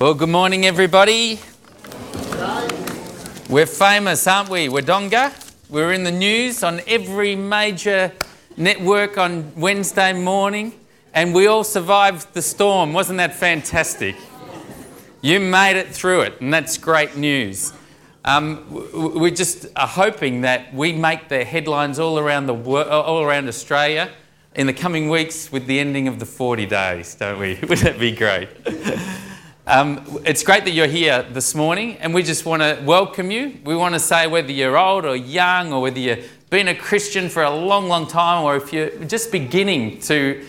Well, good morning, everybody. We're famous, aren't we? Wodonga. We're in the news on every major network on Wednesday morning, and we all survived the storm. Wasn't that fantastic? You made it through it, and that's great news. Um, we just hoping that we make the headlines all around the world, all around Australia in the coming weeks with the ending of the 40 days, don't we? Would that be great? Um, it's great that you're here this morning, and we just want to welcome you. We want to say whether you're old or young, or whether you've been a Christian for a long, long time, or if you're just beginning to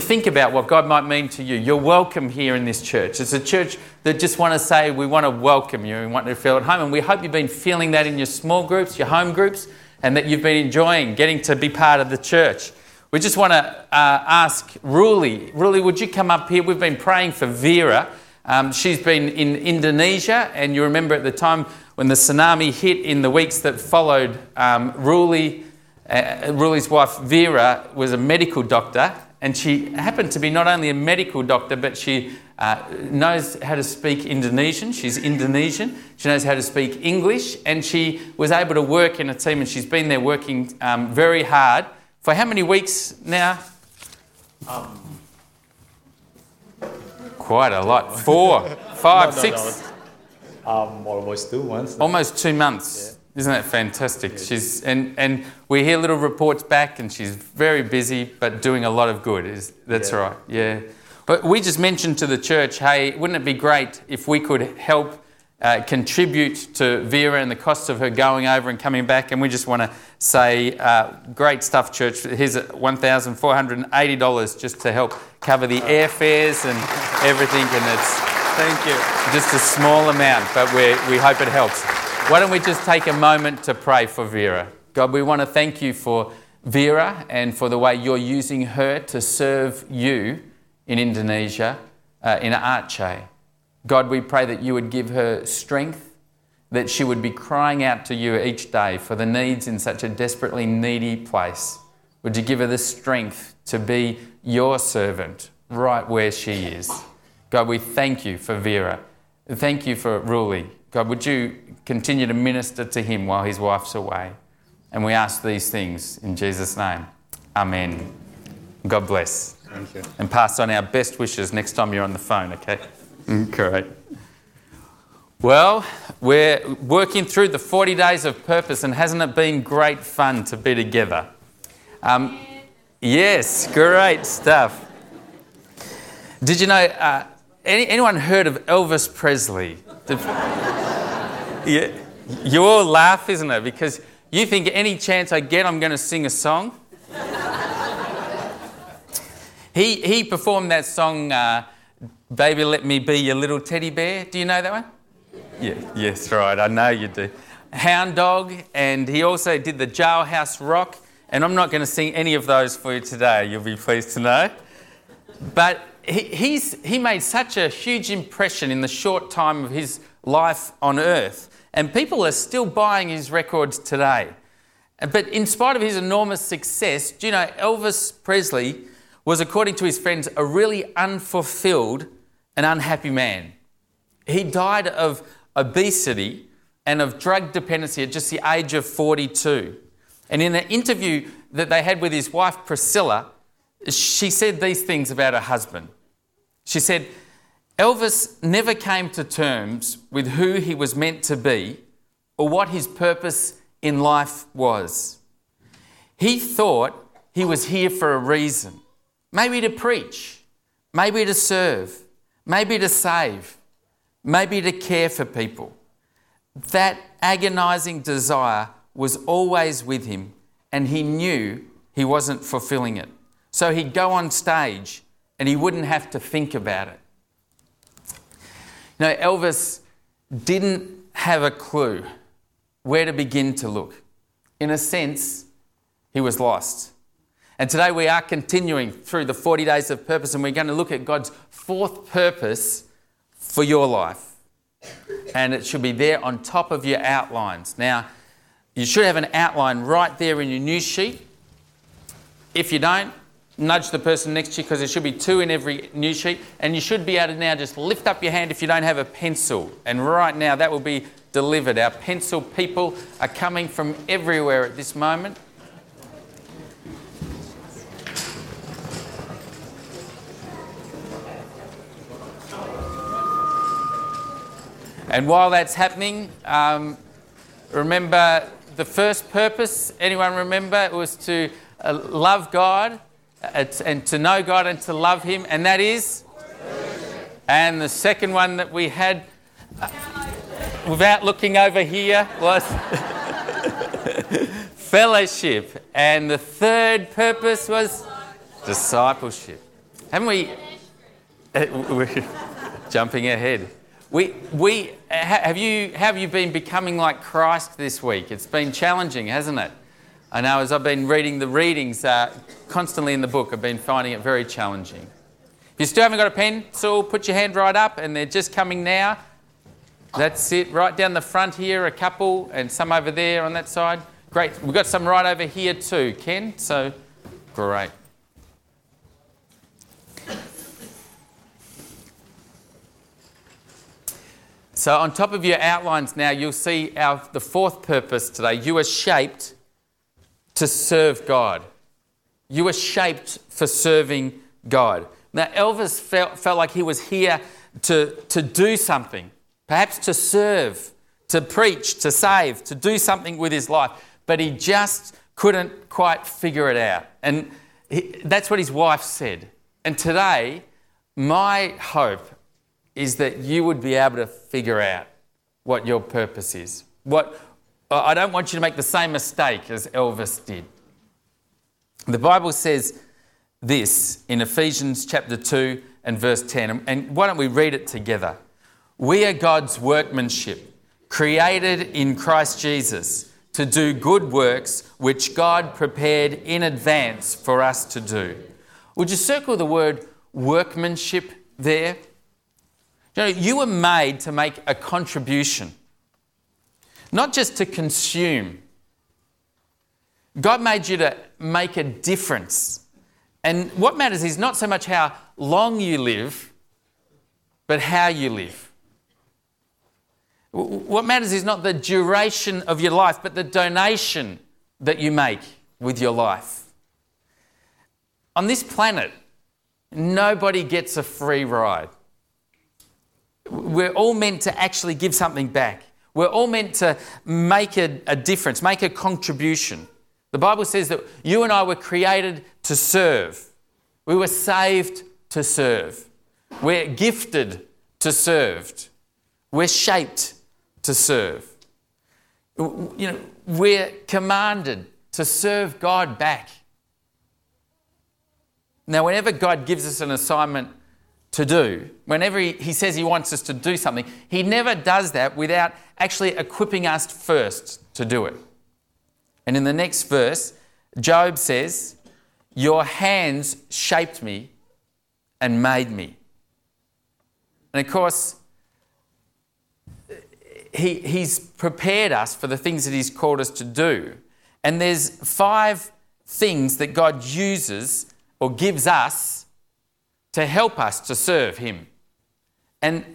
think about what God might mean to you, you're welcome here in this church. It's a church that just want to say we want to welcome you and want to feel at home. And we hope you've been feeling that in your small groups, your home groups, and that you've been enjoying getting to be part of the church. We just want to uh, ask Ruli, Ruli, would you come up here? We've been praying for Vera. Um, she's been in Indonesia, and you remember at the time when the tsunami hit in the weeks that followed, um, Ruli, uh, Ruli's wife Vera was a medical doctor, and she happened to be not only a medical doctor, but she uh, knows how to speak Indonesian. She's Indonesian. She knows how to speak English, and she was able to work in a team, and she's been there working um, very hard for how many weeks now? Um, Quite a lot. Four, five, no, no, six. No, um, almost two months. Almost two months. Yeah. Isn't that fantastic? Yeah. She's and and we hear little reports back, and she's very busy, but doing a lot of good. Is that's yeah. right? Yeah. But we just mentioned to the church, hey, wouldn't it be great if we could help uh, contribute to Vera and the cost of her going over and coming back. And we just want to say, uh, great stuff, church. Here's $1,480 just to help cover the airfares and everything. And it's thank you. Just a small amount, but we we hope it helps. Why don't we just take a moment to pray for Vera? God, we want to thank you for Vera and for the way you're using her to serve you in Indonesia, uh, in Aceh. God, we pray that you would give her strength, that she would be crying out to you each day for the needs in such a desperately needy place. Would you give her the strength to be your servant right where she is? God, we thank you for Vera. Thank you for Ruli. God, would you continue to minister to him while his wife's away? And we ask these things in Jesus' name. Amen. God bless. Thank you. And pass on our best wishes next time you're on the phone, okay? Great. Well, we're working through the 40 days of purpose, and hasn't it been great fun to be together? Um, yes, great stuff. Did you know, uh, any, anyone heard of Elvis Presley? Yeah, you all laugh, isn't it? Because you think any chance I get, I'm going to sing a song. he, he performed that song. Uh, Baby Let Me Be Your Little Teddy Bear. Do you know that one? Yeah, yes, right. I know you do. Hound Dog, and he also did the Jailhouse Rock. And I'm not going to sing any of those for you today, you'll be pleased to know. But he, he's, he made such a huge impression in the short time of his life on earth, and people are still buying his records today. But in spite of his enormous success, do you know, Elvis Presley was, according to his friends, a really unfulfilled and unhappy man. He died of obesity and of drug dependency at just the age of 42. And in an interview that they had with his wife Priscilla, she said these things about her husband. She said, Elvis never came to terms with who he was meant to be or what his purpose in life was. He thought he was here for a reason. Maybe to preach, maybe to serve, maybe to save, maybe to care for people. That agonizing desire was always with him, and he knew he wasn't fulfilling it. So he'd go on stage and he wouldn't have to think about it. You know, Elvis didn't have a clue where to begin to look. In a sense, he was lost. And today we are continuing through the 40 days of purpose, and we're going to look at God's fourth purpose for your life. And it should be there on top of your outlines. Now, you should have an outline right there in your news sheet. If you don't, nudge the person next to you because there should be two in every news sheet. And you should be able to now just lift up your hand if you don't have a pencil. And right now, that will be delivered. Our pencil people are coming from everywhere at this moment. And while that's happening, um, remember the first purpose, anyone remember? It was to uh, love God uh, and to know God and to love Him, and that is? And the second one that we had, uh, without looking over here, was fellowship. And the third purpose was discipleship. Haven't we? we're jumping ahead. We, we, have, you, have you been becoming like Christ this week? It's been challenging, hasn't it? I know as I've been reading the readings uh, constantly in the book, I've been finding it very challenging. If you still haven't got a pencil, put your hand right up, and they're just coming now. That's it, right down the front here, a couple, and some over there on that side. Great. We've got some right over here too, Ken. So, great. So, on top of your outlines now, you'll see our, the fourth purpose today. You are shaped to serve God. You are shaped for serving God. Now, Elvis felt, felt like he was here to, to do something, perhaps to serve, to preach, to save, to do something with his life, but he just couldn't quite figure it out. And he, that's what his wife said. And today, my hope is that you would be able to figure out what your purpose is. What, I don't want you to make the same mistake as Elvis did. The Bible says this in Ephesians chapter 2 and verse 10, and why don't we read it together? We are God's workmanship, created in Christ Jesus to do good works which God prepared in advance for us to do. Would you circle the word workmanship there? You know, you were made to make a contribution, not just to consume. God made you to make a difference. And what matters is not so much how long you live, but how you live. What matters is not the duration of your life, but the donation that you make with your life. On this planet, nobody gets a free ride. We're all meant to actually give something back. We're all meant to make a, a, difference, make a contribution. The Bible says that you and I were created to serve. We were saved to serve. We're gifted to serve. We're shaped to serve. You know, we're commanded to serve God back. Now, whenever God gives us an assignment to do, whenever he, he says he wants us to do something, he never does that without actually equipping us first to do it. And in the next verse, Job says, Your hands shaped me and made me. And of course, he, he's prepared us for the things that he's called us to do. And there's five things that God uses or gives us to help us to serve Him. And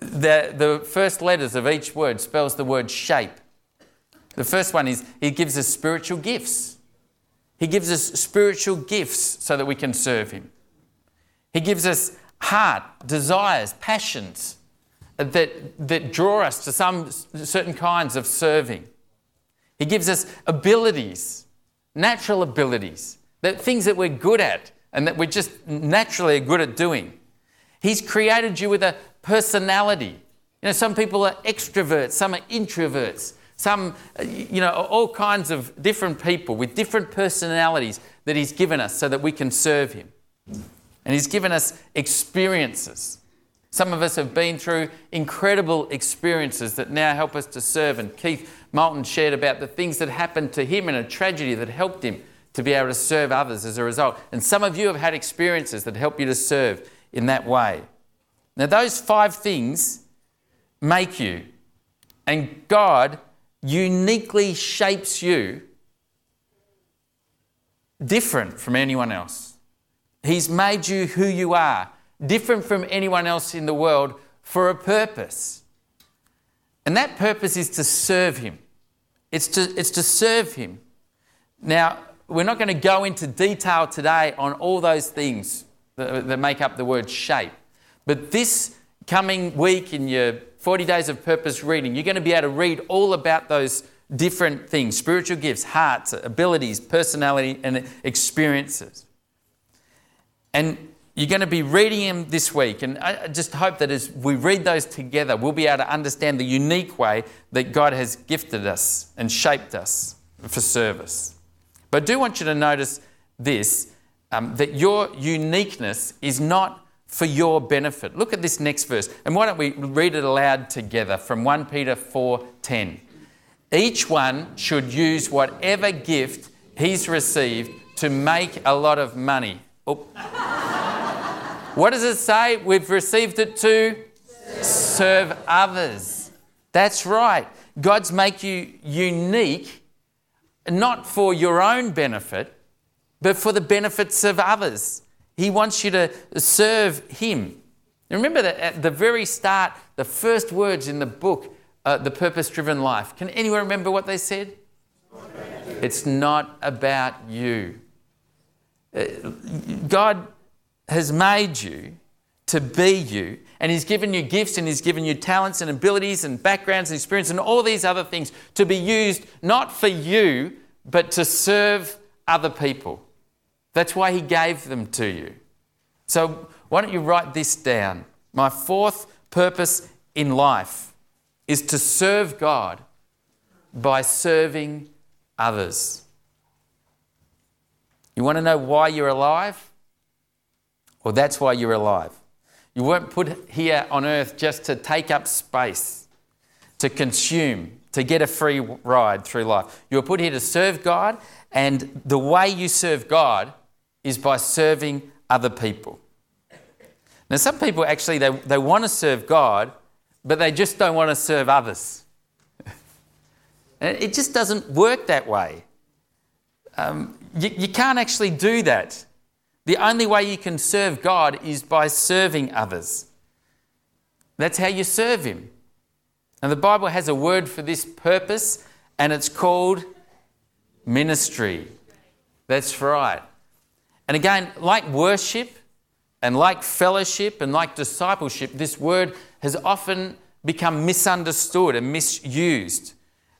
the, the first letters of each word spells the word shape. The first one is He gives us spiritual gifts. He gives us spiritual gifts so that we can serve Him. He gives us heart, desires, passions that, that draw us to some certain kinds of serving. He gives us abilities, natural abilities, that things that we're good at, and that we're just naturally good at doing. He's created you with a personality. You know, some people are extroverts, some are introverts, some, uh, you know, all kinds of different people with different personalities that He's given us so that we can serve Him. And He's given us experiences. Some of us have been through incredible experiences that now help us to serve. And Keith Moulton shared about the things that happened to him in a tragedy that helped him to be able to serve others as a result. And some of you have had experiences that help you to serve in that way. Now, those five things make you, and God uniquely shapes you different from anyone else. He's made you who you are, different from anyone else in the world for a purpose. And that purpose is to serve Him. It's to, it's to serve Him. Now, we're not going to go into detail today on all those things that, that make up the word shape. But this coming week in your 40 Days of Purpose reading, you're going to be able to read all about those different things spiritual gifts, hearts, abilities, personality, and experiences. And you're going to be reading them this week. And I just hope that as we read those together, we'll be able to understand the unique way that God has gifted us and shaped us for service. But I do want you to notice this um, that your uniqueness is not for your benefit. Look at this next verse. And why don't we read it aloud together from 1 Peter 4:10. Each one should use whatever gift he's received to make a lot of money. Oh. what does it say? We've received it to serve. serve others. That's right. God's make you unique not for your own benefit, but for the benefits of others. He wants you to serve Him. Remember that at the very start, the first words in the book, uh, The Purpose Driven Life. Can anyone remember what they said? It's not about you. Uh, God has made you to be you, and He's given you gifts and He's given you talents and abilities and backgrounds and experience and all these other things to be used not for you, but to serve other people. That's why He gave them to you. So, why don't you write this down? My fourth purpose in life is to serve God by serving others. You want to know why you're alive? Well, that's why you're alive. You weren't put here on earth just to take up space, to consume, to get a free ride through life. You were put here to serve God, and the way you serve God is by serving other people. Now, some people actually they, they want to serve God, but they just don't want to serve others. it just doesn't work that way. Um, you, you can't actually do that. The only way you can serve God is by serving others. That's how you serve Him. And the Bible has a word for this purpose, and it's called ministry. That's right. And again, like worship and like fellowship and like discipleship, this word has often become misunderstood and misused.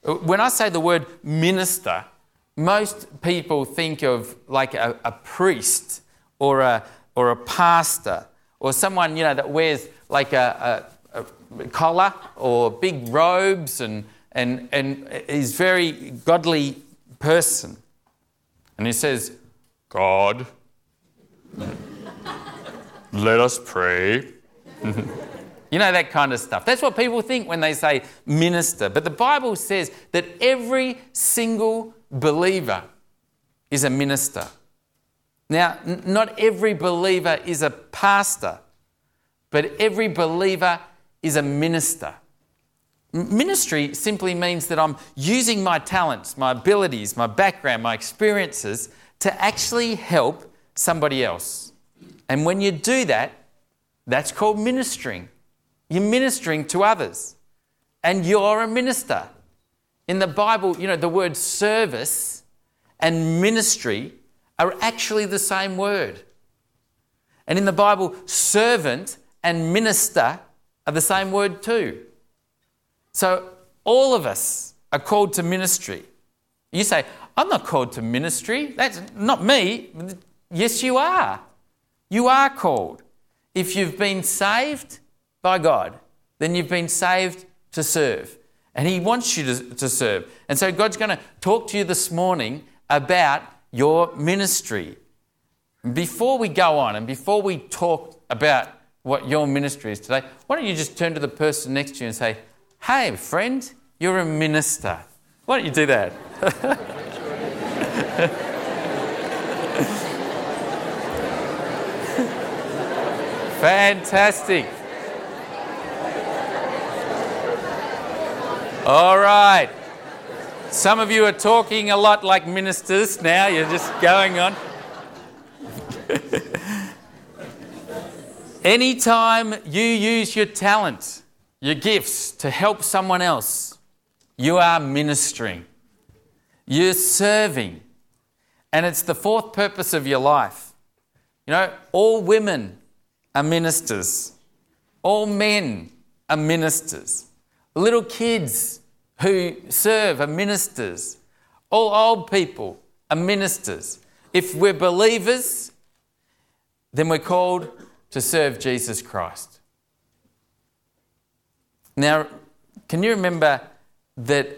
When I say the word minister, most people think of like a, a priest or a, or a pastor or someone you know that wears like a, a, a collar or big robes and, and, and is very godly person. And he says, God, let us pray. you know, that kind of stuff. That's what people think when they say minister. But the Bible says that every single believer is a minister. Now, n- not every believer is a pastor, but every believer is a minister. Ministry simply means that I'm using my talents, my abilities, my background, my experiences to actually help somebody else. And when you do that, that's called ministering. You're ministering to others. And you're a minister. In the Bible, you know, the word service and ministry are actually the same word. And in the Bible, servant and minister are the same word too. So all of us are called to ministry. You say, I'm not called to ministry. That's not me. Yes, you are. You are called. If you've been saved by God, then you've been saved to serve. And He wants you to, to serve. And so God's going to talk to you this morning about your ministry. Before we go on and before we talk about what your ministry is today, why don't you just turn to the person next to you and say, Hey, friend, you're a minister. Why don't you do that? Fantastic. All right. Some of you are talking a lot like ministers now. You're just going on. Anytime you use your talent, your gifts to help someone else, you are ministering. You're serving. And it's the fourth purpose of your life. You know, all women are ministers, all men are ministers, little kids who serve are ministers, all old people are ministers. If we're believers, then we're called to serve Jesus Christ. Now, can you remember that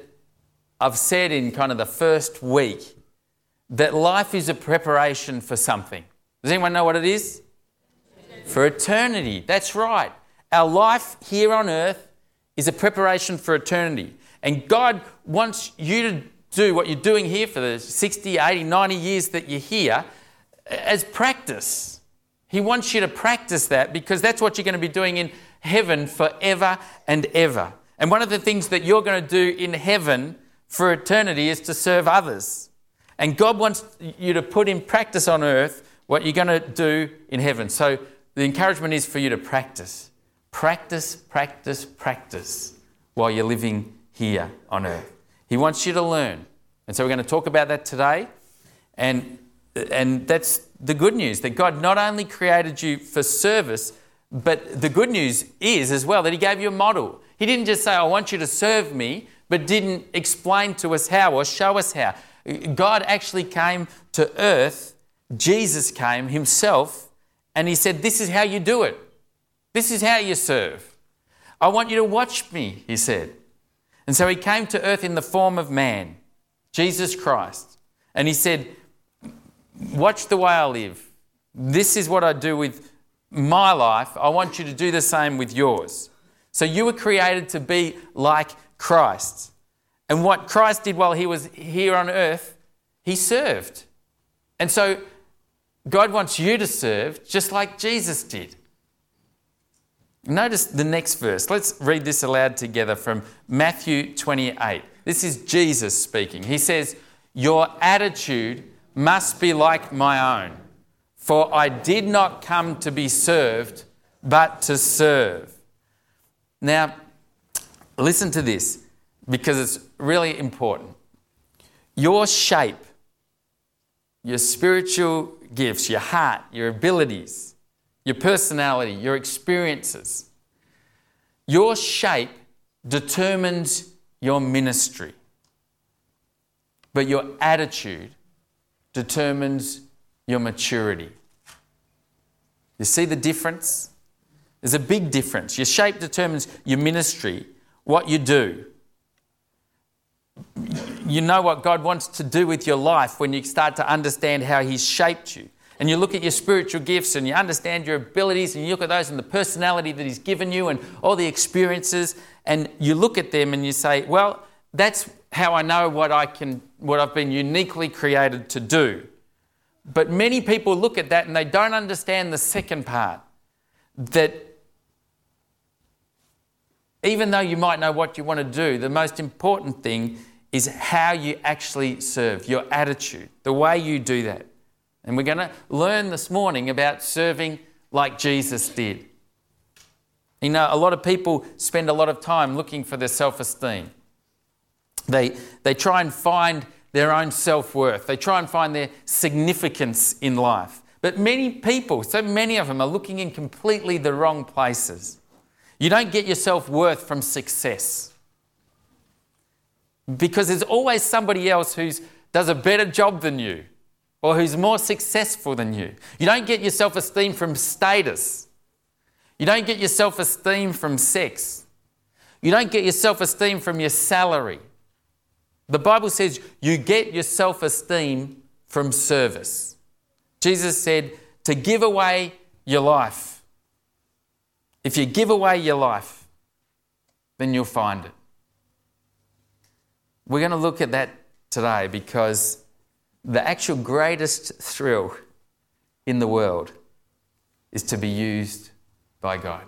I've said in kind of the first week that life is a preparation for something? Does anyone know what it is? For eternity. That's right. Our life here on earth is a preparation for eternity. And God wants you to do what you're doing here for the 60, 80, 90 years that you're here as practice. He wants you to practice that because that's what you're going to be doing in heaven forever and ever. And one of the things that you're going to do in heaven for eternity is to serve others. And God wants you to put in practice on earth what you're going to do in heaven. So the encouragement is for you to practice. Practice, practice, practice while you're living here on earth. He wants you to learn. And so we're going to talk about that today. And, and that's the good news that God not only created you for service, but the good news is as well that He gave you a model. He didn't just say, I want you to serve me, but didn't explain to us how or show us how. God actually came to earth, Jesus came Himself, and He said, This is how you do it. This is how you serve. I want you to watch me, He said. And so He came to earth in the form of man, Jesus Christ. And He said, Watch the way I live. This is what I do with my life. I want you to do the same with yours. So you were created to be like Christ. And what Christ did while he was here on earth, he served. And so God wants you to serve just like Jesus did. Notice the next verse. Let's read this aloud together from Matthew 28. This is Jesus speaking. He says, Your attitude must be like my own, for I did not come to be served, but to serve. Now, listen to this because it's really important. Your shape, your spiritual gifts, your heart, your abilities, your personality, your experiences, your shape determines your ministry. But your attitude determines your maturity. You see the difference? There's a big difference. Your shape determines your ministry, what you do. You know what God wants to do with your life when you start to understand how He's shaped you. And you look at your spiritual gifts and you understand your abilities and you look at those and the personality that He's given you and all the experiences, and you look at them and you say, Well, that's how I know what I can what I've been uniquely created to do. But many people look at that and they don't understand the second part that even though you might know what you want to do, the most important thing is how you actually serve, your attitude, the way you do that. And we're going to learn this morning about serving like Jesus did. You know, a lot of people spend a lot of time looking for their self esteem. They, they try and find their own self worth, they try and find their significance in life. But many people, so many of them, are looking in completely the wrong places. You don't get your self worth from success because there's always somebody else who does a better job than you or who's more successful than you. You don't get your self esteem from status. You don't get your self esteem from sex. You don't get your self esteem from your salary. The Bible says you get your self esteem from service. Jesus said to give away your life. If you give away your life, then you'll find it. We're going to look at that today because the actual greatest thrill in the world is to be used by God.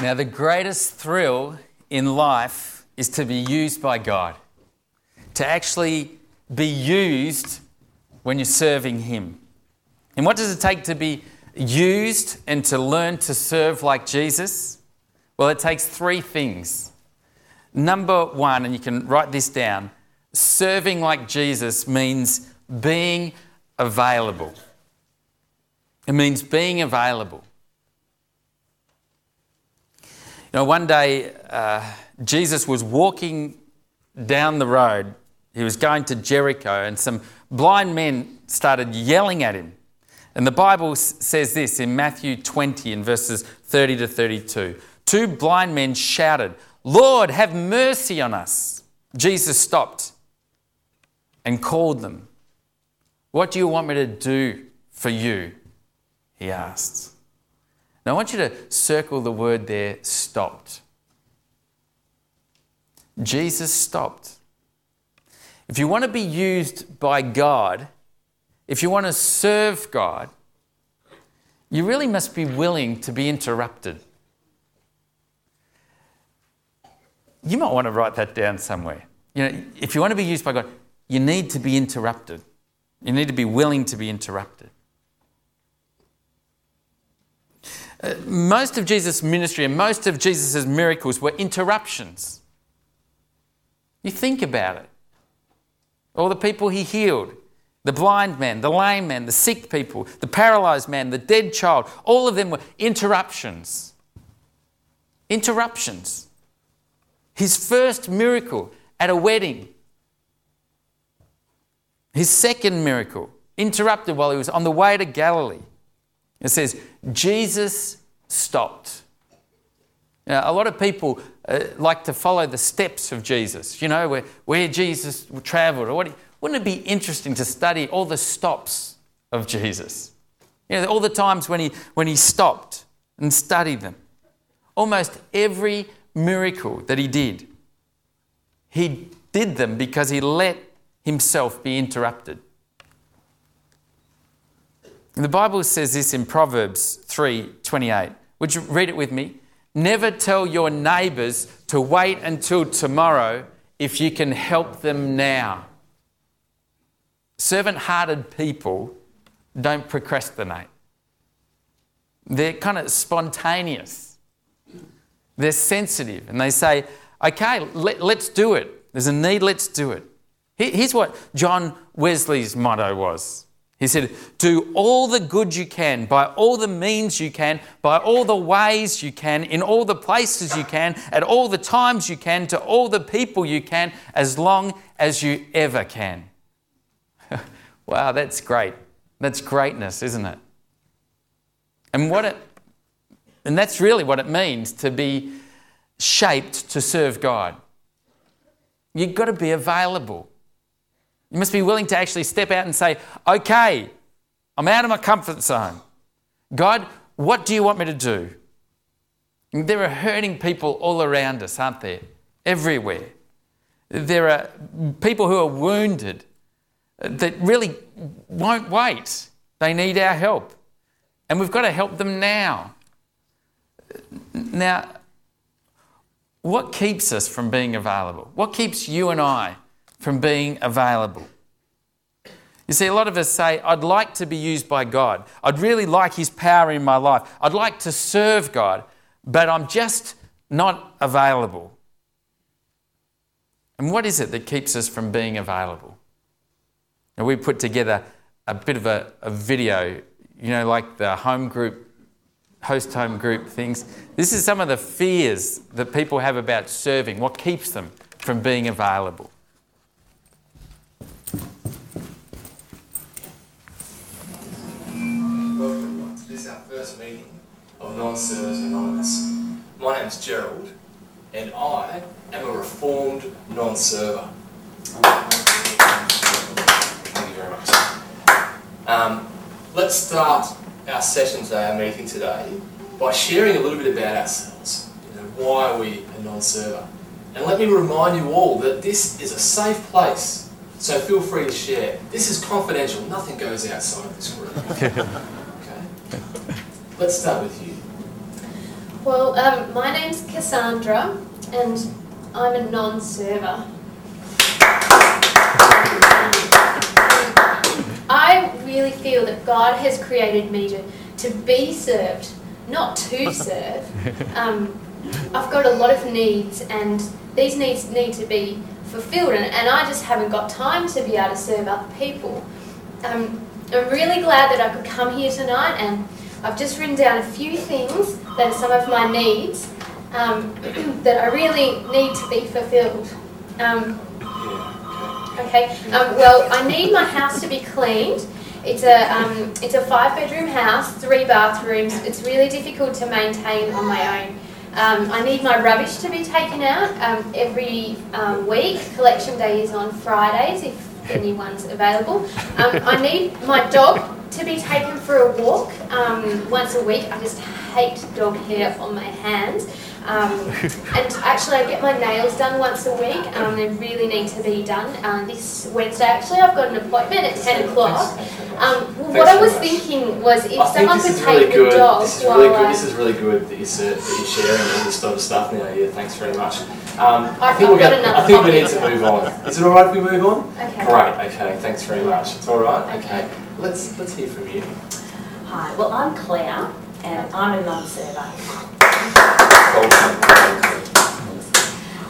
Now, the greatest thrill in life is to be used by God, to actually be used when you're serving Him. And what does it take to be used and to learn to serve like Jesus? Well, it takes three things. Number one, and you can write this down serving like Jesus means being available. It means being available. You know, one day uh, Jesus was walking down the road. He was going to Jericho, and some blind men started yelling at him. And the Bible says this in Matthew 20, in verses 30 to 32. Two blind men shouted, Lord, have mercy on us. Jesus stopped and called them. What do you want me to do for you? He asked. Now I want you to circle the word there, stopped. Jesus stopped. If you want to be used by God, if you want to serve God, you really must be willing to be interrupted. You might want to write that down somewhere. You know, if you want to be used by God, you need to be interrupted. You need to be willing to be interrupted. Uh, most of Jesus' ministry and most of Jesus' miracles were interruptions. You think about it. All the people he healed, the blind man, the lame man, the sick people, the paralyzed man, the dead child, all of them were interruptions. Interruptions. His first miracle at a wedding. His second miracle, interrupted while he was on the way to Galilee. It says, Jesus stopped. Now, a lot of people uh, like to follow the steps of Jesus, you know, where, where Jesus traveled. Or what, wouldn't it be interesting to study all the stops of Jesus? You know, all the times when he, when he stopped and studied them. Almost every miracle that he did, he did them because he let himself be interrupted. The Bible says this in Proverbs 3:28. Would you read it with me? Never tell your neighbors to wait until tomorrow if you can help them now. Servant hearted people don't procrastinate, they're kind of spontaneous, they're sensitive, and they say, okay, let, us do it. There's a need, let's do it. Here's what John Wesley's motto was he said, Do all the good you can, by all the means you can, by all the ways you can, in all the places you can, at all the times you can, to all the people you can, as long as you ever can. wow, that's great. That's greatness, isn't it? And what it and that's really what it means to be shaped to serve God. You've got to be available. You must be willing to actually step out and say, okay, I'm out of my comfort zone. God, what do you want me to do? There are hurting people all around us, aren't there? Everywhere. There are people who are wounded that really won't wait. They need our help. And we've got to help them now. Now, what keeps us from being available? What keeps you and I from being available. You see, a lot of us say, I'd like to be used by God. I'd really like His power in my life. I'd like to serve God, but I'm just not available. And what is it that keeps us from being available? And we put together a bit of a, a video, you know, like the home group, host home group things. This is some of the fears that people have about serving, what keeps them from being available. first meeting of Anonymous. My name's Gerald, and I am a reformed non-server. Thank you very much. Um, let's start our session today, our meeting today, by sharing a little bit about ourselves. You know, why are we a non-server? And let me remind you all that this is a safe place, so feel free to share. This is confidential, nothing goes outside of this group. okay? Let's start with you. Well, um, my name's Cassandra, and I'm a non-server. I really really feel that God has created me to, to be served, not to serve. Um, I've got a lot of needs, and these needs need to be fulfilled, and, and I just haven't got time to be able to serve other people. Um, I'm really glad that I could come here tonight, and I've just written down a few things that are some of my needs um, that I really need to be fulfilled. Um, Okay. Um, well, I need my house to be cleaned. It's a um, it's a five bedroom house, three bathrooms. It's really difficult to maintain on my own. Um, I need my rubbish to be taken out um, every um, week. Collection day is on Fridays if anyone's available. Um, I need my dog to be taken for a walk um, once a week. I just hate dog hair on my hands. Um, and actually, I get my nails done once a week. Um, they really need to be done. Uh, this Wednesday, actually, I've got an appointment at 10 o'clock. Thanks, thanks very much. Um, well, what I was much. thinking was if I someone could take really the good. dog This is while really good. I- This is really good that you're, ser- that you're sharing all this sort of stuff now. Yeah, thanks very much. Um, I think we're got going. another I think we need to move on. Is it all right if we move on? Okay. Great. Okay. Thanks very much. It's all right. Okay. Let's let's hear from you. Hi, well, I'm Claire and I'm a non-server. Welcome.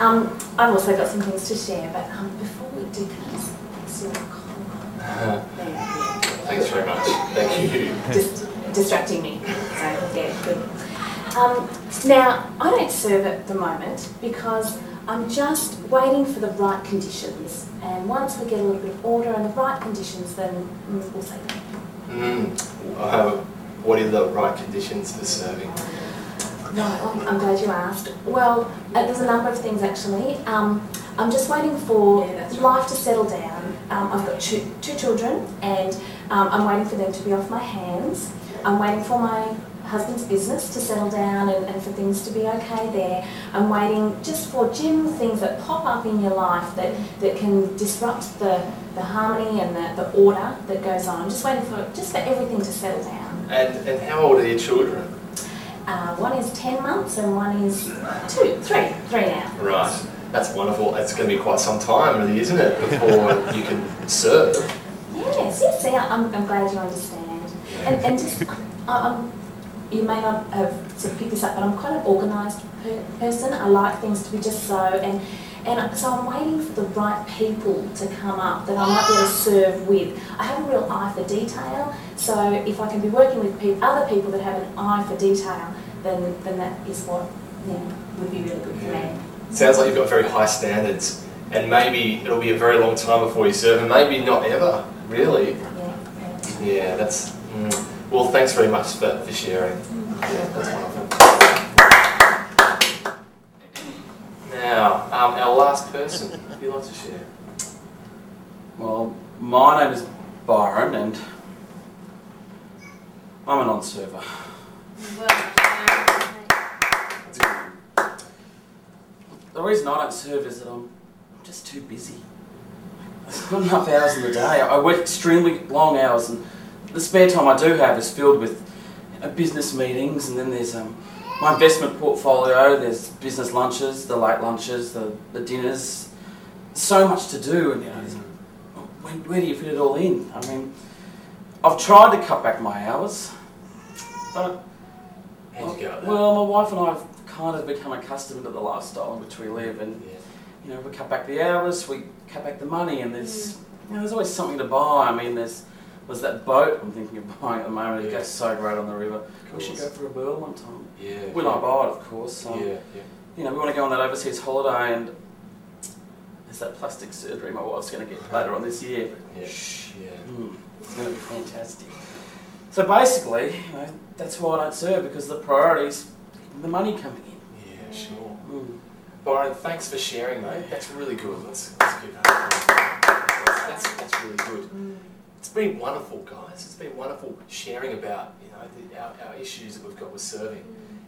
Um, I've also got some things to share, but um, before we do, can I just fix your collar? There, yeah. Thanks very much. Thank you. Just distracting me. So, yeah, good. Um, now, I don't serve at the moment because I'm just waiting for the right conditions. And once we get a little bit of order and the right conditions, then we'll say Mm. Uh, what are the right conditions for serving? Right, I'm glad you asked. Well, uh, there's a number of things actually. Um, I'm just waiting for life to settle down. Um, I've got two, two children and um, I'm waiting for them to be off my hands. I'm waiting for my husband's business to settle down and, and for things to be okay there. I'm waiting just for general things that pop up in your life that, that can disrupt the, the harmony and the, the order that goes on. I'm just waiting for just for everything to settle down. And and how old are your children? Uh, one is 10 months and one is two, three, three now. Right. That's wonderful. It's going to be quite some time, really, isn't it, before you can serve? Yes, yes, see, I'm, I'm glad you understand. And, and just, I- I'm, you may not have sort of picked this up, but I'm quite an organised per- person. I like things to be just so, and, and so I'm waiting for the right people to come up that I might be able to serve with. I have a real eye for detail, so if I can be working with pe- other people that have an eye for detail, then, then that is what you know, would be really good for me. Sounds like you've got very high standards, and maybe it'll be a very long time before you serve, and maybe not ever, really. Yeah, yeah. Yeah, that's. Mm. Well, thanks very much for, for sharing. Yeah, that's wonderful. Now, um, our last person, who you like to share? Well, my name is Byron and I'm a non-server. The reason I don't serve is that I'm just too busy. I've got enough hours in the day. I work extremely long hours and the spare time I do have is filled with you know, business meetings and then there's um, my investment portfolio, there's business lunches, the late lunches, the, the dinners. So much to do and you know, where, where do you fit it all in? I mean, I've tried to cut back my hours, but How'd you go well, my wife and I have kind of become accustomed to the lifestyle in which we live, and Yeah. you know, we cut back the hours, we cut back the money, and there's you know, there's always something to buy. I mean, there's was that boat I'm thinking of buying at the moment. It Yeah. goes so great on the river. We should go for a burl one time. Yeah. When I buy it, of course. Um, Yeah, yeah. You know, we want to go on that overseas holiday, and there's that plastic surgery my wife's going to get later on this year. But Yeah. shh, Yeah. Mm, it's going to be fantastic. So basically, you know, that's why I don't serve because the priorities, the money coming in. Yeah, sure. Mm. Byron, thanks for sharing, mate. That's really good. Let's, let's keep that. That's, that's, that's really good. It's been wonderful, guys. It's been wonderful sharing about you know the, our, our issues that we've got with serving.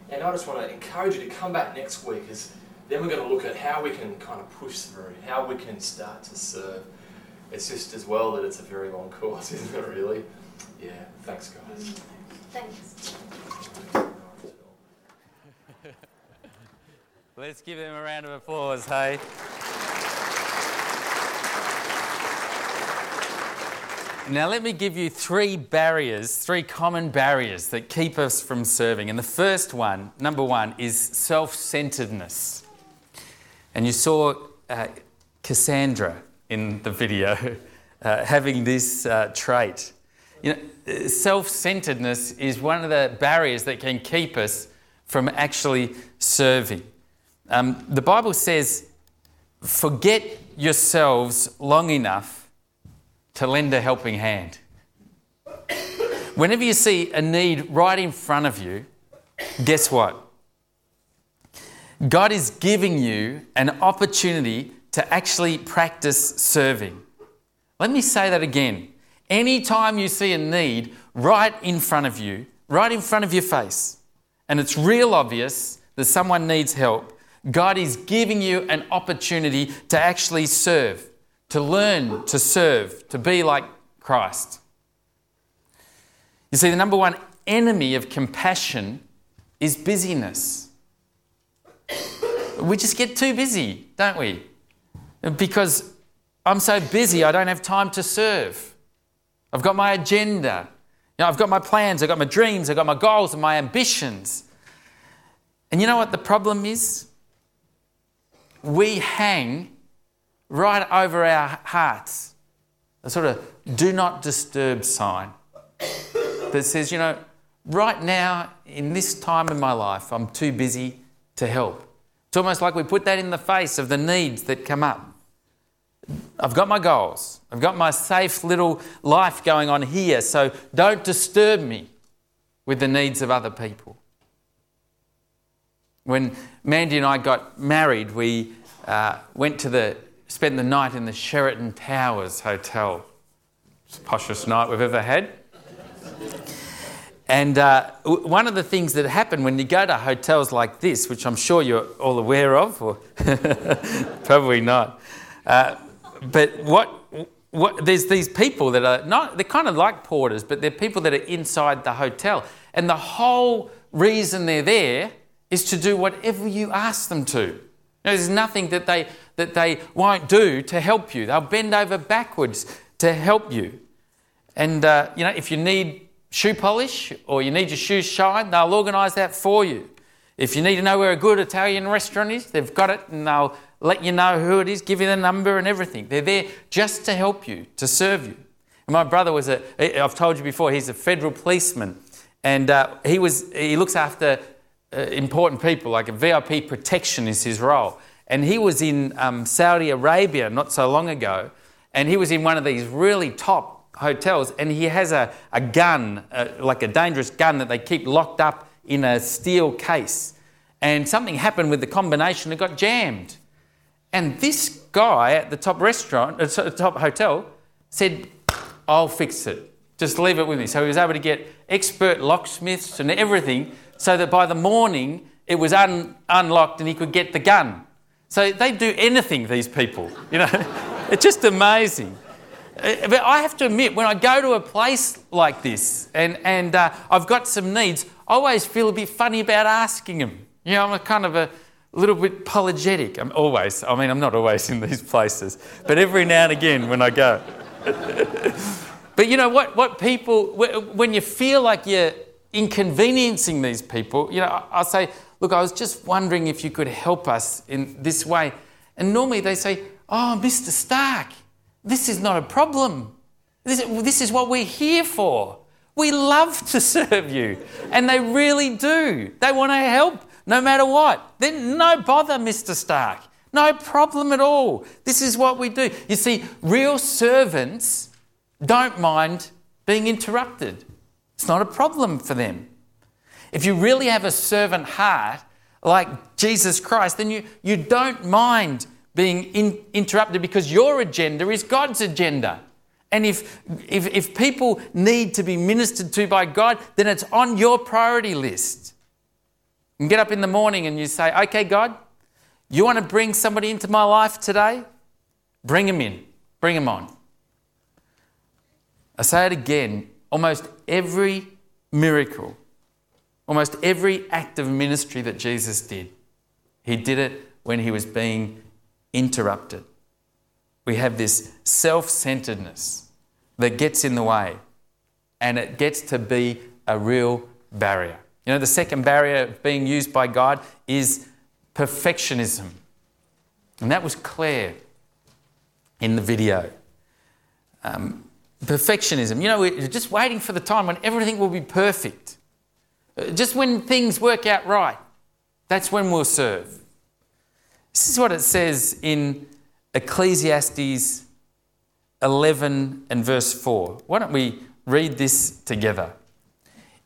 And I just want to encourage you to come back next week, because then we're going to look at how we can kind of push through, how we can start to serve. It's just as well that it's a very long course, isn't it? Really? Yeah. Thanks, guys. Mm, thanks. Let's give them a round of applause, hey? Now, let me give you three barriers, three common barriers that keep us from serving. And the first one, number one, is self centeredness. And you saw uh, Cassandra in the video uh, having this uh, trait. You know, self centeredness is one of the barriers that can keep us from actually serving. Um, the Bible says, forget yourselves long enough to lend a helping hand. Whenever you see a need right in front of you, guess what? God is giving you an opportunity to actually practice serving. Let me say that again. Anytime you see a need right in front of you, right in front of your face, and it's real obvious that someone needs help, God is giving you an opportunity to actually serve to learn to serve, to be like Christ. You see, the number one enemy of compassion is busyness. We just get too busy, don't we? Because I'm so busy, I don't have time to serve. I've got my agenda. You know, I've got my plans, I've got my dreams, I've got my goals and my ambitions. And you know what the problem is? We hang right over our hearts a sort of do not disturb sign that says, you know, right now, in this time in my life, I'm too busy to help. It's almost like we put that in the face of the needs that come up. I've got my goals. I've got my safe little life going on here, so don't disturb me with the needs of other people. When Mandy and I got married, we uh, went to the spent the night in the Sheraton Towers Hotel. It's the poshest night we've ever had. And uh, one of the things that happen when you go to hotels like this, which I'm sure you're all aware of, or probably not, uh, but what, what, there's these people that are not, they're kind of like porters, but they're people that are inside the hotel. And the whole reason they're there is to do whatever you ask them to. There's nothing that they, that they won't do to help you. They'll bend over backwards to help you. And, uh, you know, if you need shoe polish or you need your shoes shined, they'll organise that for you. If you need to know where a good Italian restaurant is, they've got it and they'll let you know who it is, give you the number and everything. They're there just to help you, to serve you. And my brother was a, I've told you before, he's a federal policeman. And uh, he, was, he looks after important people, like a VIP protection is his role. And he was in um, Saudi Arabia not so long ago, and he was in one of these really top hotels, and he has a, a gun, uh, like a dangerous gun that they keep locked up in a steel case. And something happened with the combination, it got jammed. And this guy at the top restaurant, uh, top hotel, said, I'll fix it. Just leave it with me. So he was able to get expert locksmiths and everything so that by the morning it was un- unlocked and he could get the gun. So they do anything, these people, you know. it's just amazing. Uh, but I have to admit, when I go to a place like this and, and uh, I've got some needs, I always feel a bit funny about asking them. You know, I'm a kind of a little bit apologetic. I'm always, I mean, I'm not always in these places, but every now and again when I go. but you know what, what people, when you feel like you're inconveniencing these people, you know, I'll say, look, I was just wondering if you could help us in this way. And normally they say, oh, Mr. Stark, this is not a problem. This, this is what we're here for. We love to serve you. And they really do. They want to help no matter what. Then no bother, Mr. Stark. No problem at all. This is what we do. You see, real servants don't mind being interrupted. It's not a problem for them. If you really have a servant heart like Jesus Christ, then you, you don't mind being in, interrupted because your agenda is God's agenda. And if, if, if people need to be ministered to by God, then it's on your priority list. You get up in the morning and you say, Okay, God, you want to bring somebody into my life today? Bring them in, bring them on. I say it again almost every miracle, almost every act of ministry that Jesus did, he did it when he was being interrupted. We have this self centeredness that gets in the way, and it gets to be a real barrier. You know, the second barrier being used by God is perfectionism. And that was clear in the video. Um, perfectionism. You know, we're just waiting for the time when everything will be perfect. Uh, just when things work out right, that's when we'll serve. This is what it says in Ecclesiastes 11 and verse 4. Why don't we read this together?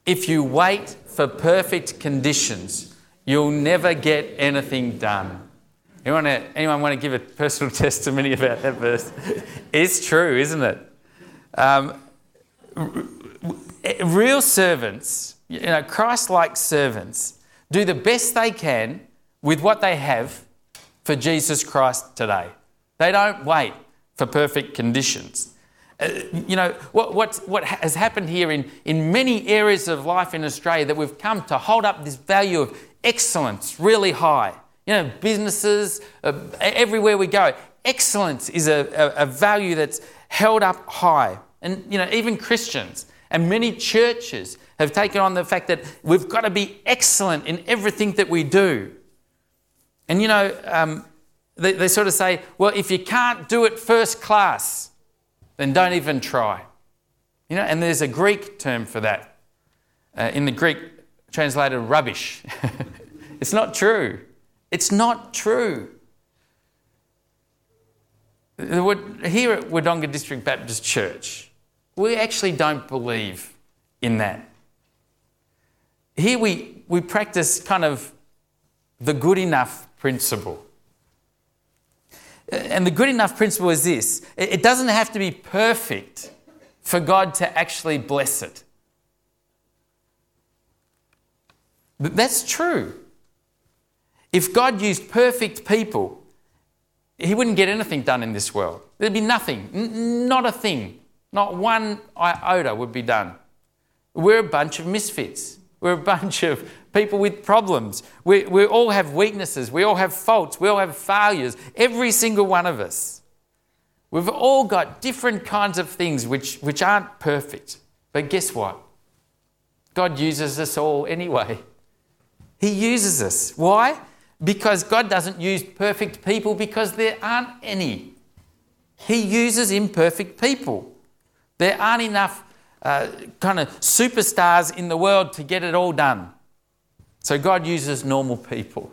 If you wait for perfect conditions, you'll never get anything done. Anyone, anyone want to give a personal testimony about that verse? it's true, isn't it? Um, real servants, you know, Christ like servants, do the best they can with what they have for Jesus Christ today. They don't wait for perfect conditions. Uh, you know, what, what, what has happened here in, in many areas of life in Australia that we've come to hold up this value of excellence really high. You know, businesses, uh, everywhere we go, excellence is a, a, a value that's held up high. And, you know, even Christians and many churches have taken on the fact that we've got to be excellent in everything that we do. And, you know, um, they, they sort of say, well, if you can't do it first class, then don't even try. You know, and there's a Greek term for that. Uh, in the Greek, translated rubbish. it's not true. It's not true. Here at Wodonga District Baptist Church, we actually don't believe in that. Here we, we practice kind of the good enough principle. And the good enough principle is this it doesn't have to be perfect for God to actually bless it. That's true. If God used perfect people, He wouldn't get anything done in this world. There'd be nothing, N- not a thing, not one iota would be done. We're a bunch of misfits. We're a bunch of people with problems. We, we all have weaknesses. We all have faults. We all have failures. Every single one of us. We've all got different kinds of things which, which aren't perfect. But guess what? God uses us all anyway. He uses us. Why? Because God doesn't use perfect people because there aren't any. He uses imperfect people. There aren't enough uh, kind of superstars in the world to get it all done. So God uses normal people.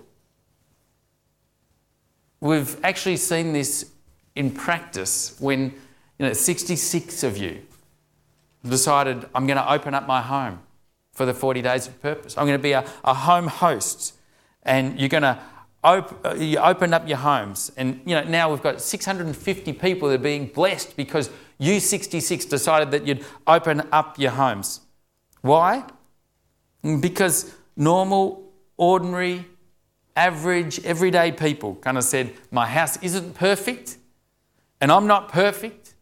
We've actually seen this in practice when you know 66 of you decided I'm going to open up my home for the 40 days of purpose. I'm going to be a, a home host and you're going to op- you open up your homes and you know now we've got 650 people that are being blessed because you 66 decided that you'd open up your homes. Why? Mm, because normal, ordinary, average, everyday people kind of said, My house isn't perfect, and I'm not perfect.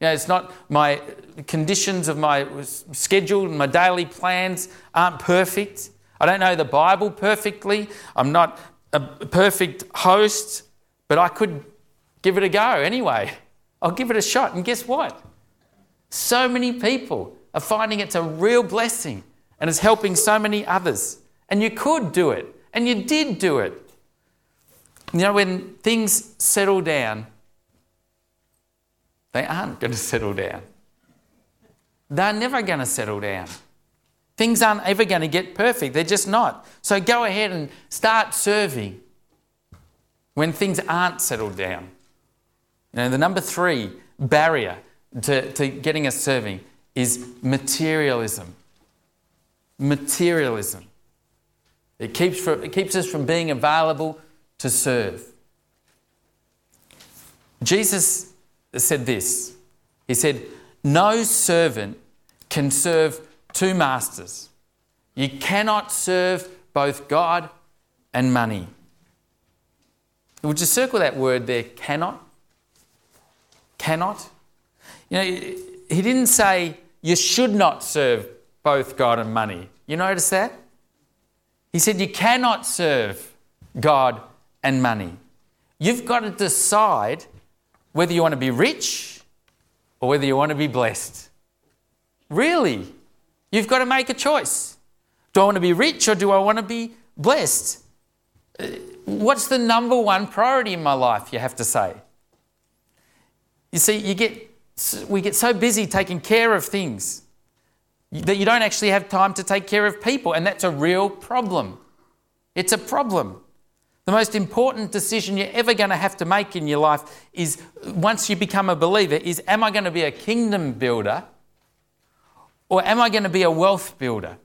You know, it's not my conditions of my schedule and my daily plans aren't perfect. I don't know the Bible perfectly. I'm not a perfect host, but I could give it a go anyway. I'll give it a shot. And guess what? So many people are finding it's a real blessing and it's helping so many others. And you could do it, and you did do it. You know, when things settle down, they aren't going to settle down. They're never going to settle down. Things aren't ever going to get perfect, they're just not. So go ahead and start serving when things aren't settled down. You know, the number three barrier to, to getting us serving is materialism. Materialism. It keeps, it keeps us from being available to serve. Jesus said this He said, No servant can serve two masters. You cannot serve both God and money. Would you circle that word there, cannot? cannot. You know, he didn't say you should not serve both God and money. You notice that? He said you cannot serve God and money. You've got to decide whether you want to be rich or whether you want to be blessed. Really? You've got to make a choice. Do I want to be rich or do I want to be blessed? Uh, what's the number one priority in my life, you have to say? You see, you get, we get so busy taking care of things that you don't actually have time to take care of people, and that's a real problem. It's a problem. The most important decision you're ever going to have to make in your life is once you become a believer is am I going to be a kingdom builder or am I going to be a wealth builder?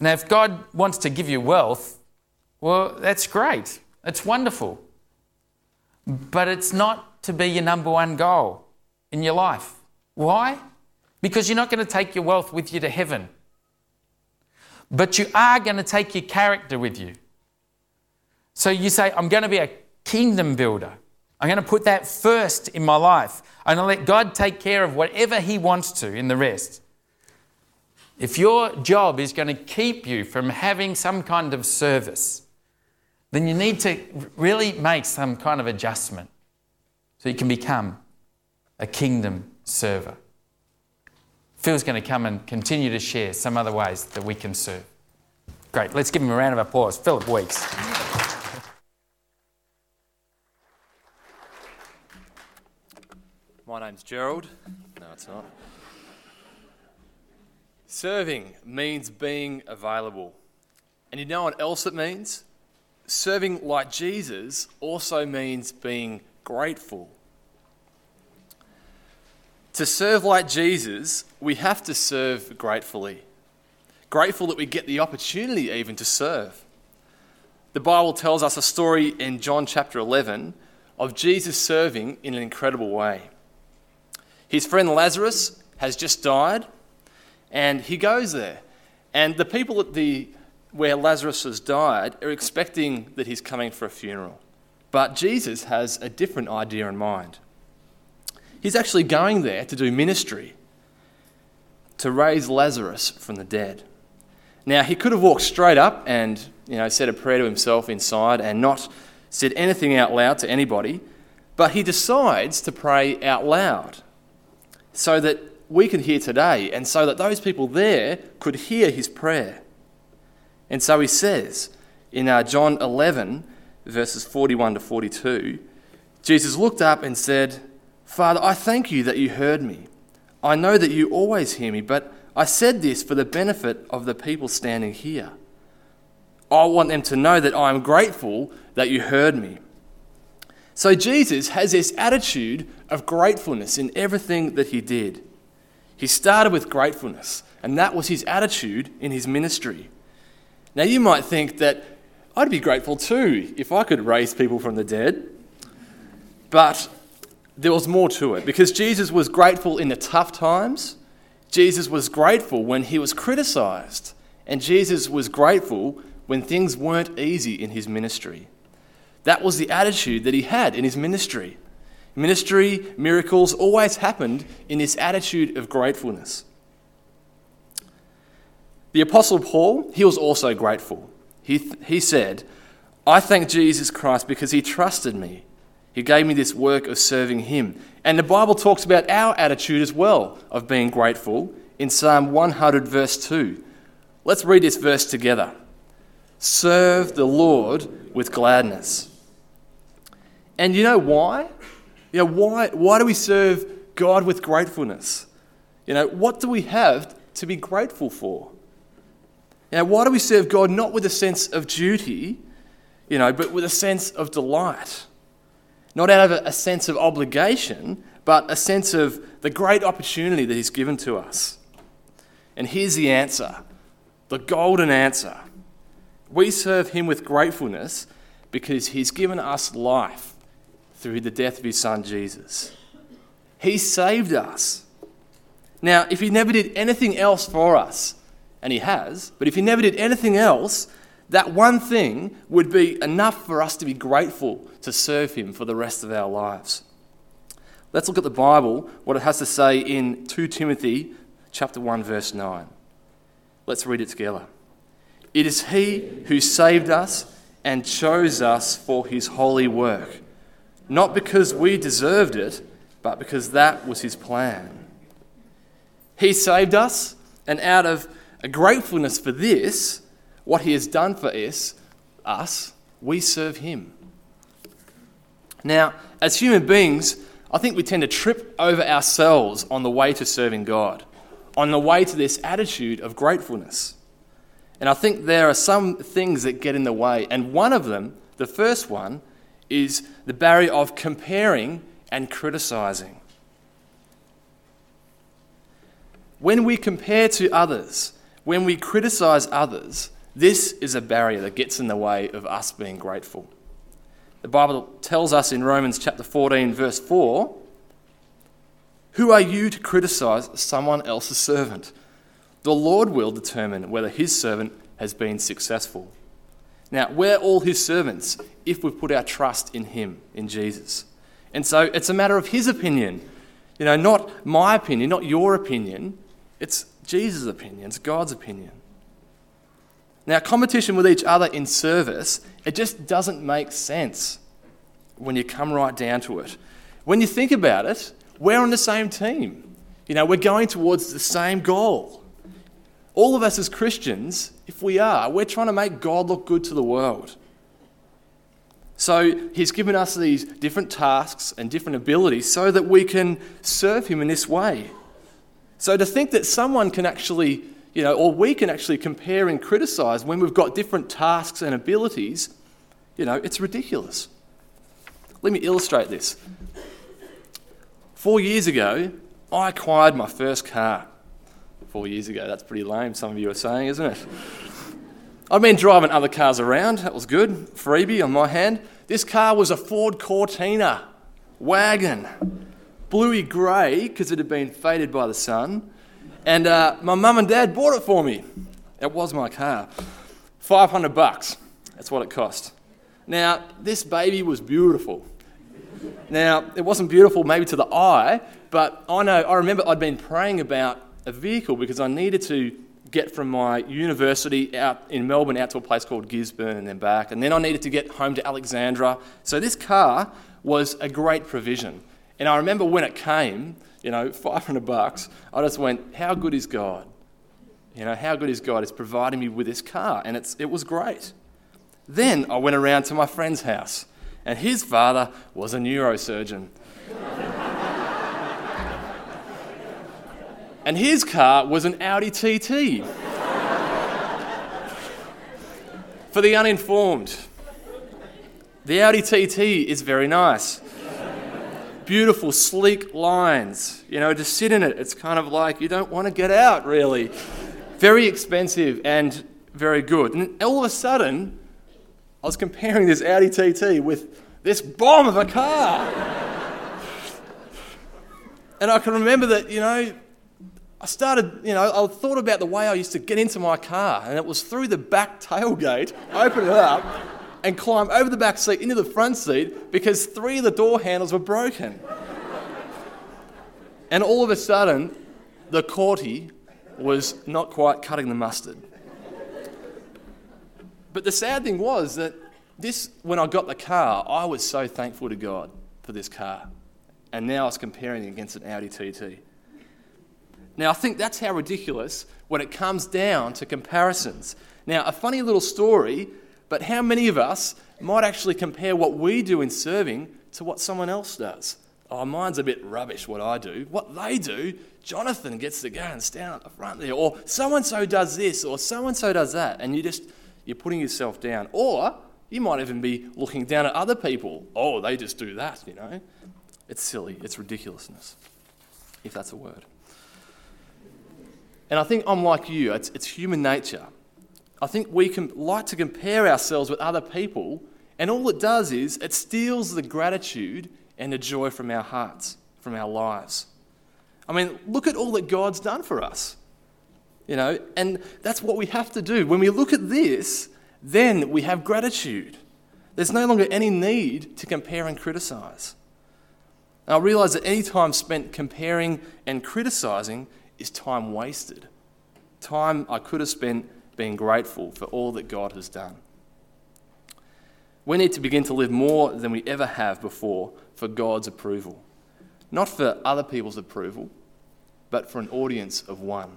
Now, if God wants to give you wealth, well, that's great. It's wonderful. But it's not to be your number one goal in your life. Why? Because you're not going to take your wealth with you to heaven. But you are going to take your character with you. So you say, I'm going to be a kingdom builder. I'm going to put that first in my life. Going to let God take care of whatever He wants to in the rest. If your job is going to keep you from having some kind of service, then you need to really make some kind of adjustment so you can become a kingdom server. Phil's going to come and continue to share some other ways that we can serve. Great, let's give him a round of applause. Philip Weeks. My name's Gerald. No, it's not. Serving means being available. And you know what else it means? Serving like Jesus also means being grateful. To serve like Jesus, we have to serve gratefully. Grateful that we get the opportunity even to serve. The Bible tells us a story in John chapter 11 of Jesus serving in an incredible way. His friend Lazarus has just died, and he goes there. And the people at the where Lazarus has died are expecting that he's coming for a funeral. But Jesus has a different idea in mind. He's actually going there to do ministry, to raise Lazarus from the dead. Now, he could have walked straight up and you know, said a prayer to himself inside and not said anything out loud to anybody, but he decides to pray out loud so that we can hear today and so that those people there could hear his prayer. And so he says in uh, John 11, verses 41 to 42, Jesus looked up and said, Father, I thank you that you heard me. I know that you always hear me, but I said this for the benefit of the people standing here. I want them to know that I am grateful that you heard me. So Jesus has this attitude of gratefulness in everything that he did. He started with gratefulness, and that was his attitude in his ministry. Now, you might think that I'd be grateful too if I could raise people from the dead. But there was more to it because Jesus was grateful in the tough times. Jesus was grateful when he was criticized. And Jesus was grateful when things weren't easy in his ministry. That was the attitude that he had in his ministry. Ministry, miracles always happened in this attitude of gratefulness. The Apostle Paul, he was also grateful. He, he said, I thank Jesus Christ because he trusted me. He gave me this work of serving him. And the Bible talks about our attitude as well of being grateful in Psalm 100, verse 2. Let's read this verse together. Serve the Lord with gladness. And you know why? You know, why, why do we serve God with gratefulness? You know, what do we have to be grateful for? You know, why do we serve God not with a sense of duty, you know, but with a sense of delight? Not out of a sense of obligation, but a sense of the great opportunity that He's given to us. And here's the answer the golden answer. We serve Him with gratefulness because He's given us life through the death of his son Jesus. He saved us. Now, if he never did anything else for us, and he has, but if he never did anything else, that one thing would be enough for us to be grateful to serve him for the rest of our lives. Let's look at the Bible, what it has to say in 2 Timothy chapter 1 verse 9. Let's read it together. It is he who saved us and chose us for his holy work not because we deserved it, but because that was his plan. He saved us, and out of a gratefulness for this, what he has done for us, us, we serve him. Now, as human beings, I think we tend to trip over ourselves on the way to serving God, on the way to this attitude of gratefulness. And I think there are some things that get in the way, and one of them, the first one, is the barrier of comparing and criticizing. When we compare to others, when we criticize others, this is a barrier that gets in the way of us being grateful. The Bible tells us in Romans chapter 14, verse 4 Who are you to criticize someone else's servant? The Lord will determine whether his servant has been successful. Now, we're all his servants if we've put our trust in him, in Jesus. And so it's a matter of his opinion. You know, not my opinion, not your opinion. It's Jesus' opinion, it's God's opinion. Now, competition with each other in service, it just doesn't make sense when you come right down to it. When you think about it, we're on the same team. You know, we're going towards the same goal. All of us as Christians, if we are, we're trying to make God look good to the world. So he's given us these different tasks and different abilities so that we can serve him in this way. So to think that someone can actually you know, or we can actually compare and criticize when we've got different tasks and abilities, you know, it's ridiculous. Let me illustrate this. Four years ago, I acquired my first car. Four years ago, that's pretty lame, some of you are saying, isn't it? I've been driving other cars around, that was good. Freebie on my hand. This car was a Ford Cortina wagon, bluey grey because it had been faded by the sun. And uh, my mum and dad bought it for me. It was my car. 500 bucks. That's what it cost. Now, this baby was beautiful. Now, it wasn't beautiful maybe to the eye, but I know, I remember I'd been praying about a vehicle because I needed to get from my university out in Melbourne out to a place called Gisborne and then back. And then I needed to get home to Alexandra. So this car was a great provision. And I remember when it came, you know, 500 bucks, I just went, how good is God? You know, how good is God? It's providing me with this car, and it's, it was great. Then I went around to my friend's house, and his father was a neurosurgeon. And his car was an Audi TT. For the uninformed, the Audi TT is very nice beautiful, sleek lines. You know, to sit in it, it's kind of like you don't want to get out, really. Very expensive and very good. And all of a sudden, I was comparing this Audi TT with this bomb of a car. and I can remember that, you know, I started, you know, I thought about the way I used to get into my car, and it was through the back tailgate, open it up, and climb over the back seat into the front seat because three of the door handles were broken. and all of a sudden, the Corti was not quite cutting the mustard. But the sad thing was that this, when I got the car, I was so thankful to God for this car. And now I was comparing it against an Audi TT. Now, I think that's how ridiculous when it comes down to comparisons. Now, a funny little story but how many of us might actually compare what we do in serving to what someone else does? Oh, mine's a bit rubbish what I do. What they do, Jonathan gets to go and stand at the front there. Or so and so does this, or so and so does that. And you just, you're putting yourself down. Or you might even be looking down at other people. Oh, they just do that, you know. It's silly, it's ridiculousness, if that's a word. And I think I'm like you, it's, it's human nature. I think we can like to compare ourselves with other people, and all it does is it steals the gratitude and the joy from our hearts, from our lives. I mean, look at all that God's done for us. You know, and that's what we have to do. When we look at this, then we have gratitude. There's no longer any need to compare and criticize. And I realize that any time spent comparing and criticizing is time wasted. Time I could have spent being grateful for all that God has done. We need to begin to live more than we ever have before for God's approval. not for other people's approval, but for an audience of one.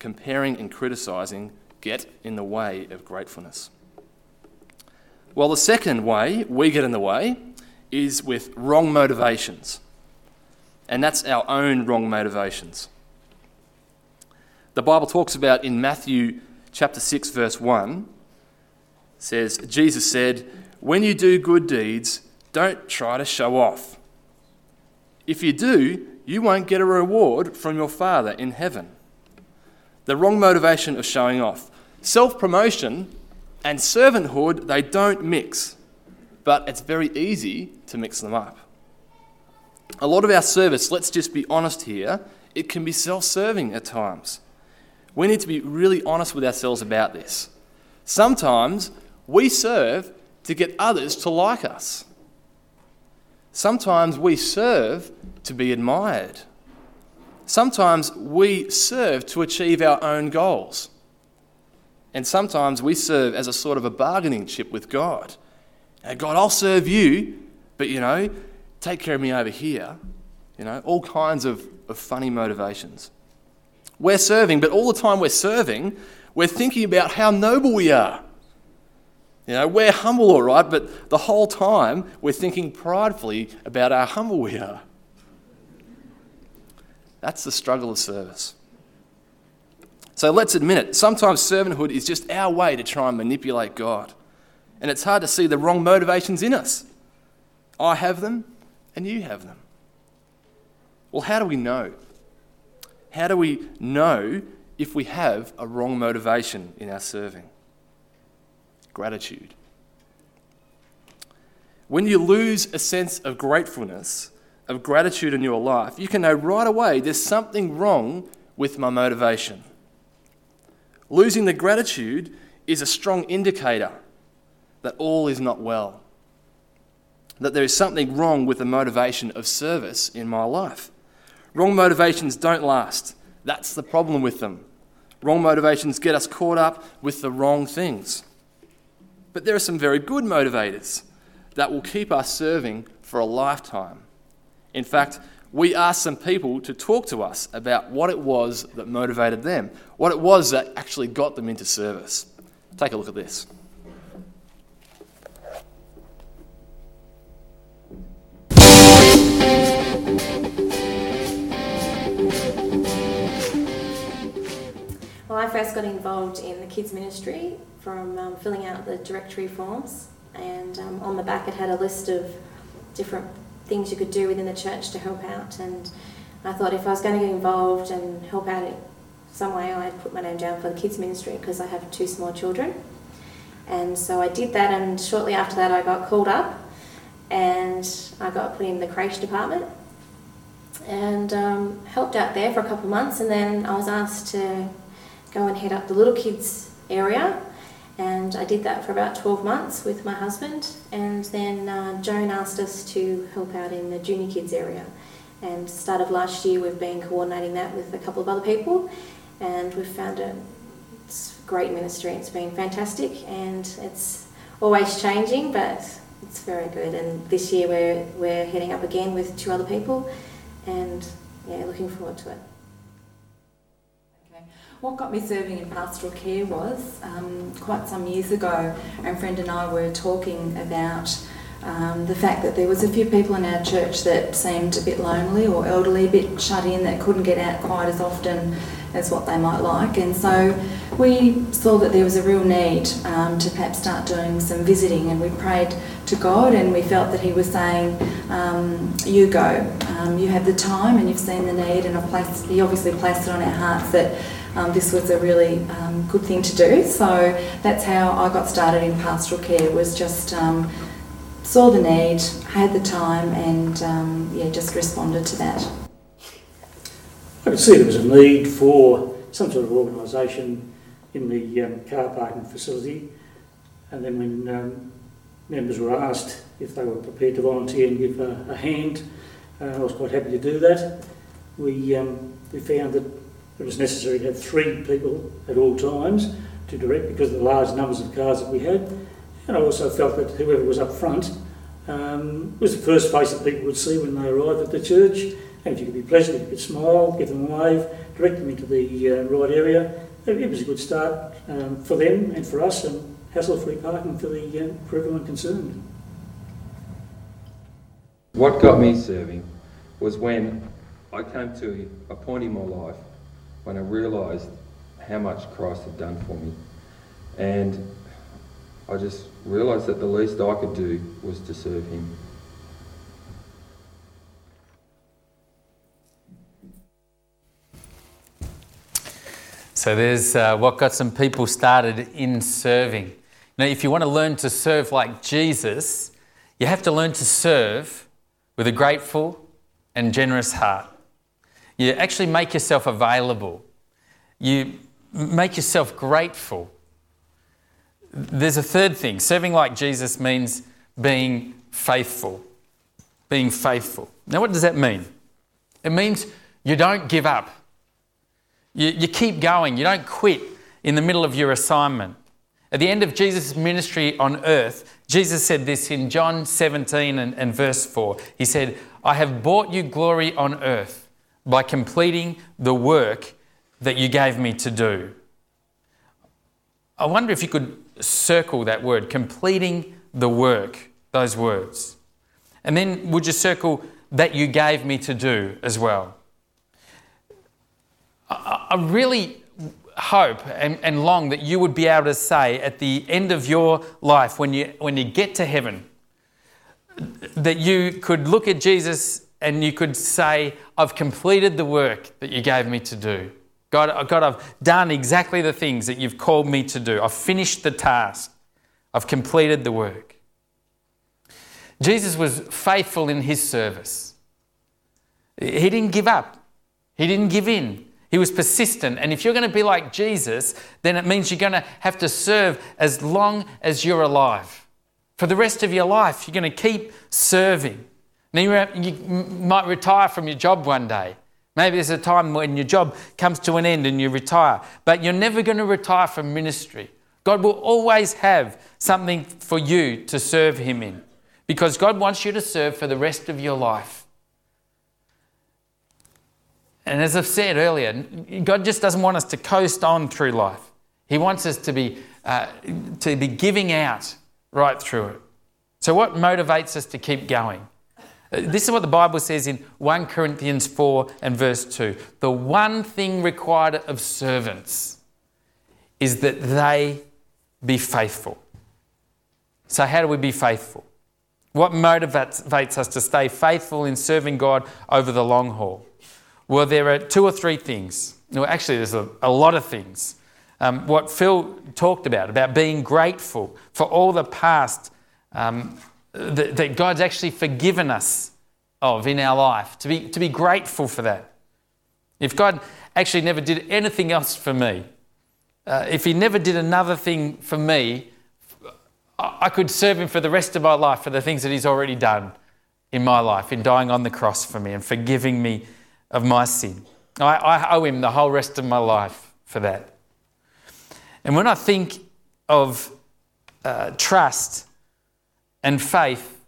Comparing and criticising get in the way of gratefulness. Well, the second way we get in the way is with wrong motivations. And that's our own wrong motivations. The Bible talks about in Matthew chapter 6 verse 1 says Jesus said, "When you do good deeds, don't try to show off. If you do, you won't get a reward from your Father in heaven." The wrong motivation of showing off. Self-promotion and servanthood, they don't mix, but it's very easy to mix them up. A lot of our service, let's just be honest here, it can be self serving at times. We need to be really honest with ourselves about this. Sometimes we serve to get others to like us. Sometimes we serve to be admired. Sometimes we serve to achieve our own goals. And sometimes we serve as a sort of a bargaining chip with God. And God, I'll serve you, but you know, take care of me over here. You know, all kinds of, of funny motivations. We're serving, but all the time we're serving, we're thinking about how noble we are. You know, we're humble, all right, but the whole time we're thinking pridefully about how humble we are. That's the struggle of service. So let's admit it. Sometimes servanthood is just our way to try and manipulate God. And it's hard to see the wrong motivations in us. I have them, and you have them. Well, how do we know? How do we know if we have a wrong motivation in our serving? Gratitude. When you lose a sense of gratefulness, of gratitude in your life, you can know right away there's something wrong with my motivation. Losing the gratitude is a strong indicator that all is not well, that there is something wrong with the motivation of service in my life. Wrong motivations don't last. That's the problem with them. Wrong motivations get us caught up with the wrong things. But there are some very good motivators that will keep us serving for a lifetime. In fact, we asked some people to talk to us about what it was that motivated them, what it was that actually got them into service. Take a look at this. Well, I first got involved in the kids' ministry from um, filling out the directory forms, and um, on the back it had a list of different things you could do within the church to help out. And I thought if I was going to get involved and help out in some way, I'd put my name down for the kids' ministry because I have two small children. And so I did that, and shortly after that, I got called up and I got put in the creche department and um, helped out there for a couple of months. And then I was asked to go and head up the little kids area and I did that for about 12 months with my husband. And then uh, Joan asked us to help out in the junior kids area. And start of last year, we've been coordinating that with a couple of other people, and we've found a great ministry. It's been fantastic, and it's always changing, but it's very good. And this year, we're we're heading up again with two other people, and yeah, looking forward to it. What got me serving in pastoral care was um, quite some years ago, a friend and I were talking about um, the fact that there was a few people in our church that seemed a bit lonely or elderly, a bit shut in, that couldn't get out quite as often as what they might like. And so we saw that there was a real need um, to perhaps start doing some visiting, and we prayed to God, and we felt that He was saying, um, "You go. Um, you have the time, and you've seen the need, and placed, He obviously placed it on our hearts that." um, this was a really um, good thing to do. So that's how I got started in pastoral care. Was just um, saw the need, had the time, and yeah, just responded to that. I could see there was a need for some sort of organisation in the um, car parking facility, and then when um, members were asked if they were prepared to volunteer and give a, a hand, uh, I was quite happy to do that. We we found that it was necessary to have three people at all times to direct because of the large numbers of cars that we had. And I also felt that whoever was up front um, was the first face that people would see when they arrived at the church. If you could be pleasant, you could smile, give them a wave, direct them into the uh, right area, it was a good start um, for them and for us, and hassle-free parking for the uh, for everyone concerned. What got me serving was when I came to a point in my life when I realised how much Christ had done for me. And I just realised that the least I could do was to serve Him. So there's uh, what got some people started in serving. Now, if you want to learn to serve like Jesus, you have to learn to serve with a grateful and generous heart. You actually make yourself available. You make yourself grateful. There's a third thing. Serving like Jesus means being faithful. Being faithful. Now, what does that mean? It means you don't give up. You, you keep going. You don't quit in the middle of your assignment. At the end of Jesus' ministry on earth, Jesus said this in John 17 and, and verse 4. He said, I have brought you glory on earth by completing the work that you gave me to do. I wonder if you could circle that word, completing the work, those words. And then would you circle that you gave me to do as well? I, really hope and, and long that you would be able to say at the end of your life, when you, when you get to heaven, that you could look at Jesus and you could say, I've completed the work that you gave me to do. God, God, I've done exactly the things that you've called me to do. I've finished the task. I've completed the work. Jesus was faithful in his service. He didn't give up, he didn't give in. He was persistent. And if you're going to be like Jesus, then it means you're going to have to serve as long as you're alive. For the rest of your life, you're going to keep serving. Now, you might retire from your job one day. Maybe there's a time when your job comes to an end and you retire, but you're never going to retire from ministry. God will always have something for you to serve Him in because God wants you to serve for the rest of your life. And as I've said earlier, God just doesn't want us to coast on through life. He wants us to be, uh, to be giving out right through it. So, what motivates us to keep going? Uh, this is what the Bible says in 1 Corinthians 4 and verse 2. The one thing required of servants is that they be faithful. So, how do we be faithful? What motivates us to stay faithful in serving God over the long haul? Well, there are two or three things. Well, actually, there's a, a lot of things. Um, what Phil talked about, about being grateful for all the past um, that, that, God's actually forgiven us of in our life, to be, to be grateful for that. If God actually never did anything else for me, uh, if He never did another thing for me, I could serve Him for the rest of my life for the things that He's already done in my life, in dying on the cross for me and forgiving me of my sin. I, I owe him the whole rest of my life for that. And when I think of uh, trust and faith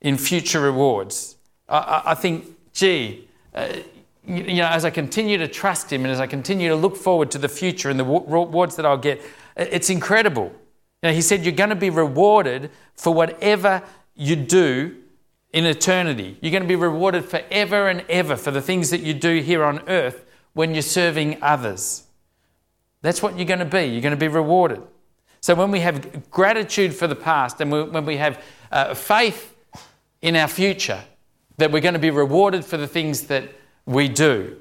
in future rewards, I, I think, gee, uh, you, you know, as I continue to trust Him and as I continue to look forward to the future and the rewards that I'll get, it's incredible. You know, he said, You're going to be rewarded for whatever you do in eternity. You're going to be rewarded forever and ever for the things that you do here on earth when you're serving others. That's what you're going to be. You're going to be rewarded. So when we have gratitude for the past and when we have uh, faith in our future, that we're going to be rewarded for the things that we do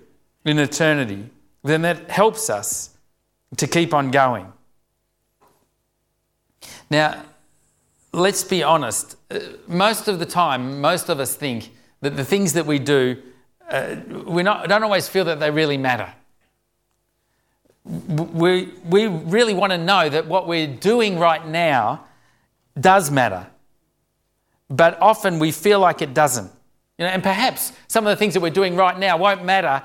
in eternity, then that helps us to keep on going. Now, let's be honest, most of the time, most of us think that the things that we do, uh, we don't always feel that they really matter. We, we really want to know that what we're doing right now does matter. But often we feel like it doesn't. You know, and perhaps some of the things that we're doing right now won't matter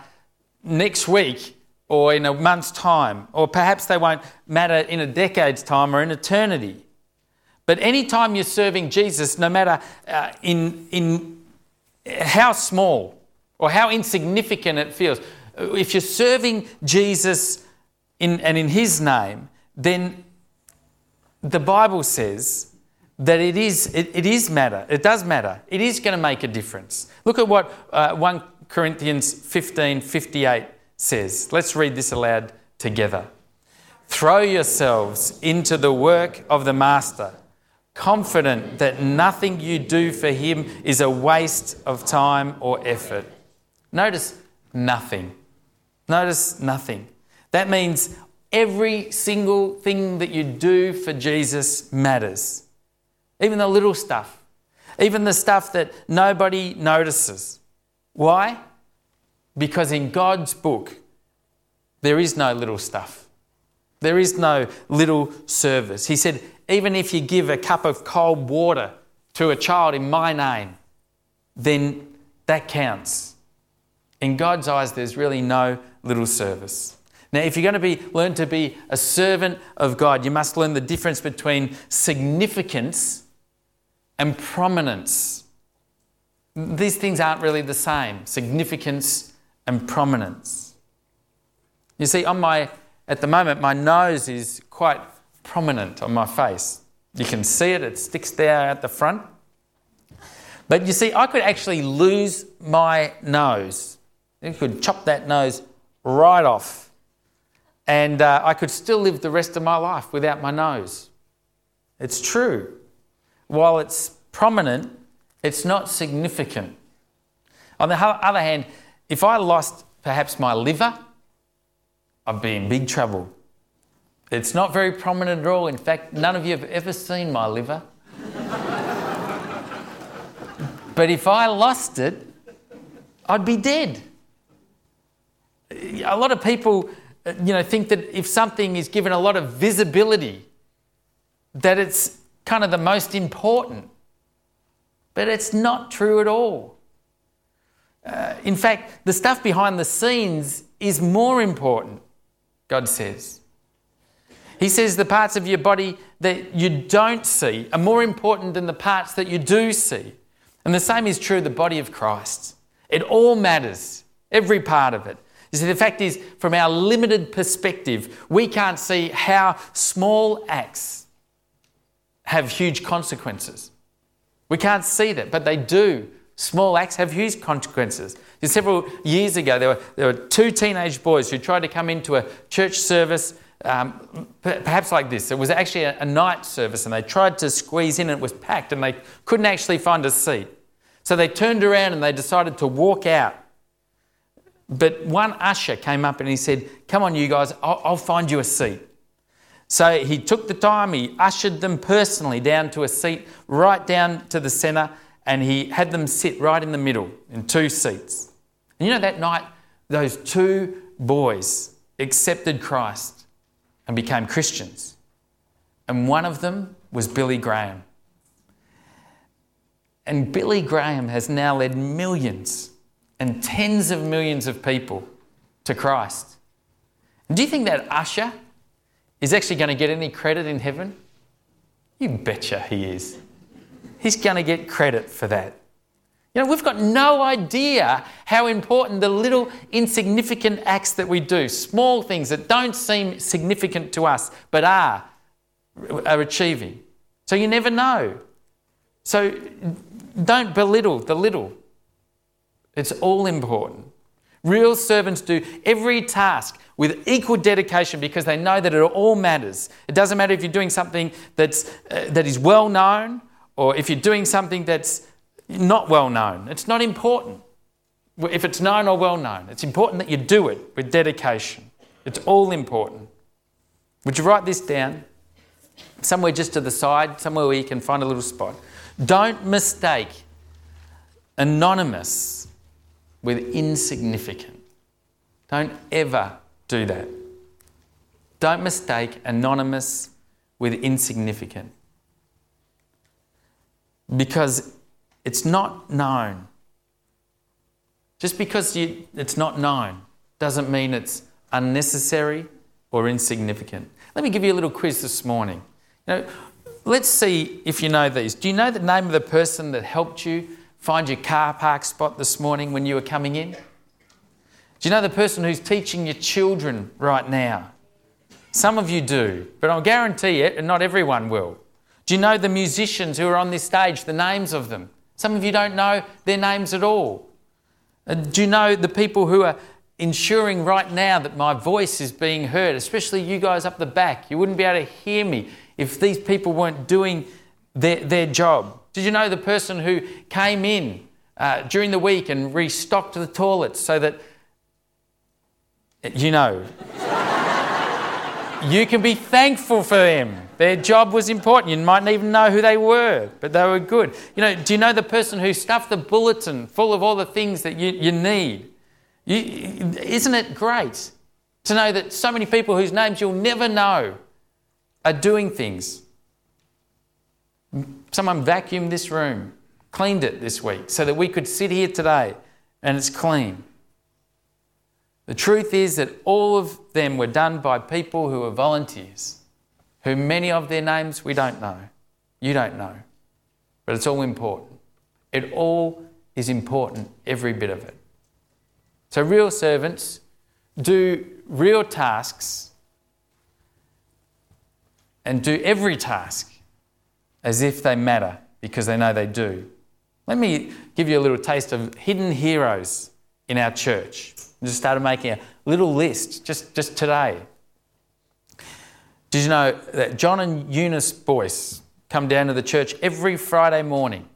next week or in a month's time, or perhaps they won't matter in a decade's time or in eternity. But anytime you're serving Jesus, no matter uh, in, in how small or how insignificant it feels, if you're serving Jesus in, and in His name, then the Bible says that it is, it, it is matter. It does matter. It is going to make a difference. Look at what uh, 1 Corinthians 15 58 says. Let's read this aloud together. Throw yourselves into the work of the Master, confident that nothing you do for Him is a waste of time or effort. Notice nothing. Notice nothing. That means every single thing that you do for Jesus matters. Even the little stuff, even the stuff that nobody notices. Why? Because in God's book, there is no little stuff. There is no little service. He said, even if you give a cup of cold water to a child in my name, then that counts. In God's eyes, there's really no little service. Now, if you're going to be learn to be a servant of God, you must learn the difference between significance and prominence. These things aren't really the same. Significance and prominence. You see, on my at the moment, my nose is quite prominent on my face. You can see it, it sticks there at the front. But you see, I could actually lose my nose. You could chop that nose right off. And uh, I could still live the rest of my life without my nose. It's true. While it's prominent, it's not significant. On the other hand, if I lost perhaps my liver, I'd be in big trouble. It's not very prominent at all. In fact, none of you have ever seen my liver. but if I lost it, I'd be dead. A lot of people, you know, think that if something is given a lot of visibility, that it's kind of the most important. But it's not true at all. Uh, in fact, the stuff behind the scenes is more important. God says. He says the parts of your body that you don't see are more important than the parts that you do see. And the same is true of the body of Christ. It all matters, every part of it. You see, the fact is, from our limited perspective, we can't see how small acts have huge consequences. We can't see that, but they do. Small acts have huge consequences. Several years ago, there were, there were two teenage boys who tried to come into a church service, um, perhaps like this. It was actually a, a night service, and they tried to squeeze in, and it was packed, and they couldn't actually find a seat. So they turned around and they decided to walk out. But one usher came up and he said, Come on, you guys, I'll, I'll find you a seat. So he took the time, he ushered them personally down to a seat right down to the centre, and he had them sit right in the middle in two seats. And you know, that night, those two boys accepted Christ and became Christians. And one of them was Billy Graham. And Billy Graham has now led millions and tens of millions of people to Christ. And do you think that usher is actually going to get any credit in heaven? You betcha he is he's going to get credit for that. You know, we've got no idea how important the little insignificant acts that we do, small things that don't seem significant to us but are, are achieving. So you never know. So don't belittle the little. It's all important. Real servants do every task with equal dedication because they know that it all matters. It doesn't matter if you're doing something that's, uh, that is well known or if you're doing something that's not well known, it's not important. If it's known or well known, it's important that you do it with dedication. It's all important. Would you write this down? Somewhere just to the side, somewhere where you can find a little spot. Don't mistake anonymous with insignificant. Don't ever do that. Don't mistake anonymous with insignificant because it's not known. Just because you, it's not known doesn't mean it's unnecessary or insignificant. Let me give you a little quiz this morning. You know, let's see if you know these. Do you know the name of the person that helped you find your car park spot this morning when you were coming in? Do you know the person who's teaching your children right now? Some of you do, but I'll guarantee it, and not everyone will. Do you know the musicians who are on this stage, the names of them? Some of you don't know their names at all. Do you know the people who are ensuring right now that my voice is being heard, especially you guys up the back? You wouldn't be able to hear me if these people weren't doing their, their job. Did you know the person who came in uh, during the week and restocked the toilets so that, you know, you can be thankful for them. Their job was important. You mightn't even know who they were, but they were good. You know, do you know the person who stuffed the bulletin full of all the things that you, you need? You, isn't it great to know that so many people whose names you'll never know are doing things? Someone vacuumed this room, cleaned it this week so that we could sit here today and it's clean. The truth is that all of them were done by people who were volunteers, who many of their names we don't know. You don't know. But it's all important. It all is important, every bit of it. So, real servants do real tasks and do every task as if they matter because they know they do. Let me give you a little taste of hidden heroes in our church. I just started making a little list just, just today. Did you know that John and Eunice Boyce come down to the church every Friday morning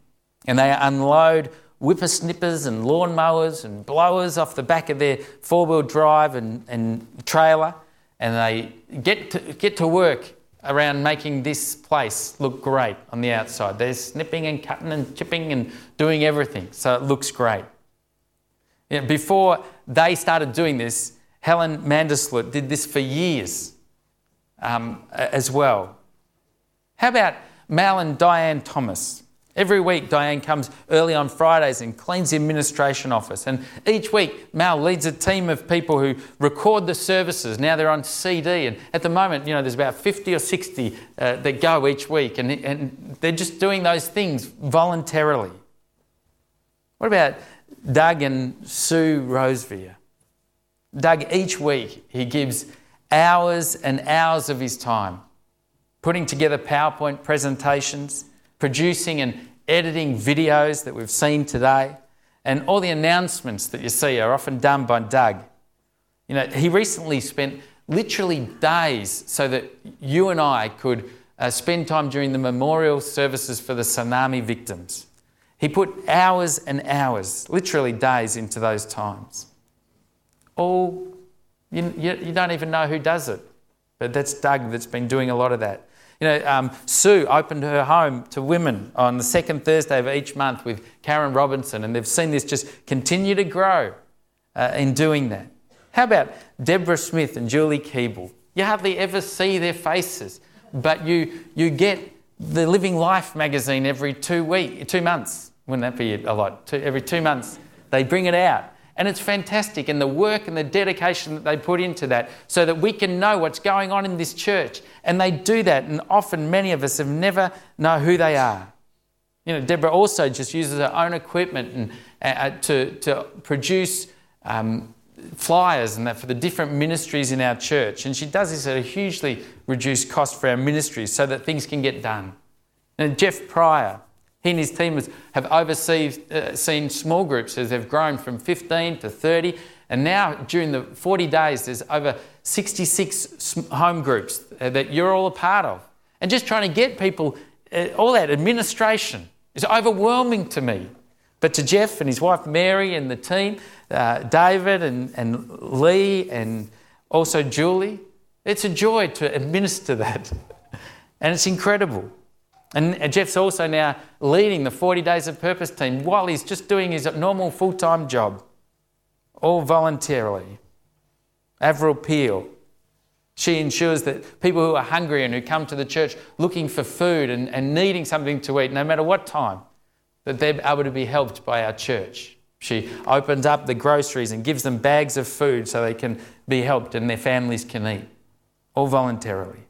and they unload whippersnippers and lawnmowers and blowers off the back of their four wheel drive and, and trailer and they get to, get to work around making this place look great on the outside. They're snipping and cutting and chipping and doing everything so it looks great. You know, before they started doing this, Helen Mandersloot did this for years um, as well. How about Mal and Diane Thomas? Every week, Diane comes early on Fridays and cleans the administration office. And each week, Mal leads a team of people who record the services. Now they're on CD. And at the moment, you know, there's about 50 or 60 uh, that go each week. And, and they're just doing those things voluntarily. What about Doug and Sue Rosevere? Doug, each week, he gives hours and hours of his time putting together PowerPoint presentations producing and editing videos that we've seen today. And all the announcements that you see are often done by Doug. You know, he recently spent literally days so that you and I could uh, spend time during the memorial services for the tsunami victims. He put hours and hours, literally days, into those times. All, you, you, don't even know who does it, but that's Doug that's been doing a lot of that. You know, um, Sue opened her home to women on the second Thursday of each month with Karen Robinson, and they've seen this just continue to grow uh, in doing that. How about Deborah Smith and Julie Keeble? You hardly ever see their faces, but you, you get the Living Life magazine every two week, two months. Wouldn't that be a lot? Two, every two months, they bring it out. And it's fantastic, and the work and the dedication that they put into that so that we can know what's going on in this church. And they do that, and often many of us have never know who they are. You know, Deborah also just uses her own equipment and, uh, uh, to, to produce um, flyers and that for the different ministries in our church. And she does this at a hugely reduced cost for our ministries so that things can get done. And Jeff Pryor, he and his team have overseen uh, small groups as they've grown from 15 to 30. And now, during the 40 days, there's over 66 home groups that you're all a part of. And just trying to get people, uh, all that administration is overwhelming to me. But to Jeff and his wife Mary and the team, uh, David and, and Lee and also Julie, it's a joy to administer that. and it's incredible. And Jeff's also now leading the 40 Days of Purpose team while he's just doing his normal full time job, all voluntarily. Avril Peel. She ensures that people who are hungry and who come to the church looking for food and, and needing something to eat, no matter what time, that they're able to be helped by our church. She opens up the groceries and gives them bags of food so they can be helped and their families can eat, all voluntarily.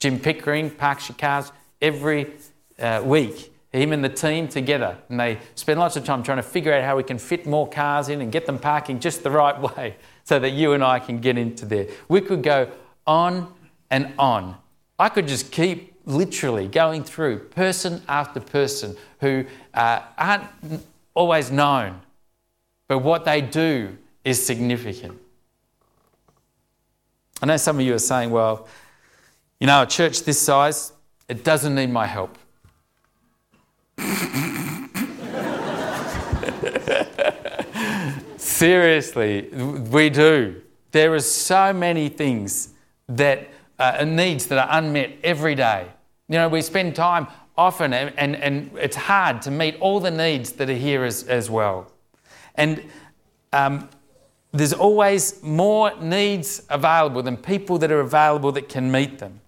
Jim Pickering parks your cars every uh, week. Him and the team together, and they spend lots of time trying to figure out how we can fit more cars in and get them parking just the right way so that you and I can get into there. We could go on and on. I could just keep literally going through person after person who uh, aren't always known, but what they do is significant. I know some of you are saying, well, you know, a church this size, it doesn't need my help. Seriously, we do. There are so many things that uh, needs that are unmet every day. You know, we spend time often and, and, and it's hard to meet all the needs that are here as, as well. And um, there's always more needs available than people that are available that can meet them.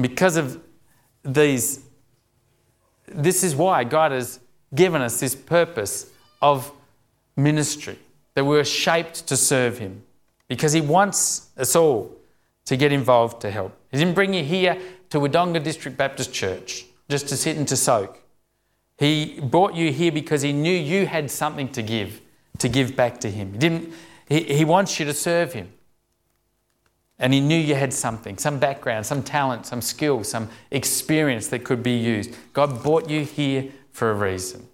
Because of these, this is why God has given us this purpose of ministry, that we're shaped to serve Him, because He wants us all to get involved to help. He didn't bring you here to Wodonga District Baptist Church just to sit and to soak. He brought you here because he knew you had something to give, to give back to him. He, didn't, he, he wants you to serve him. And he knew you had something, some background, some talent, some skill, some experience that could be used. God brought you here for a reason.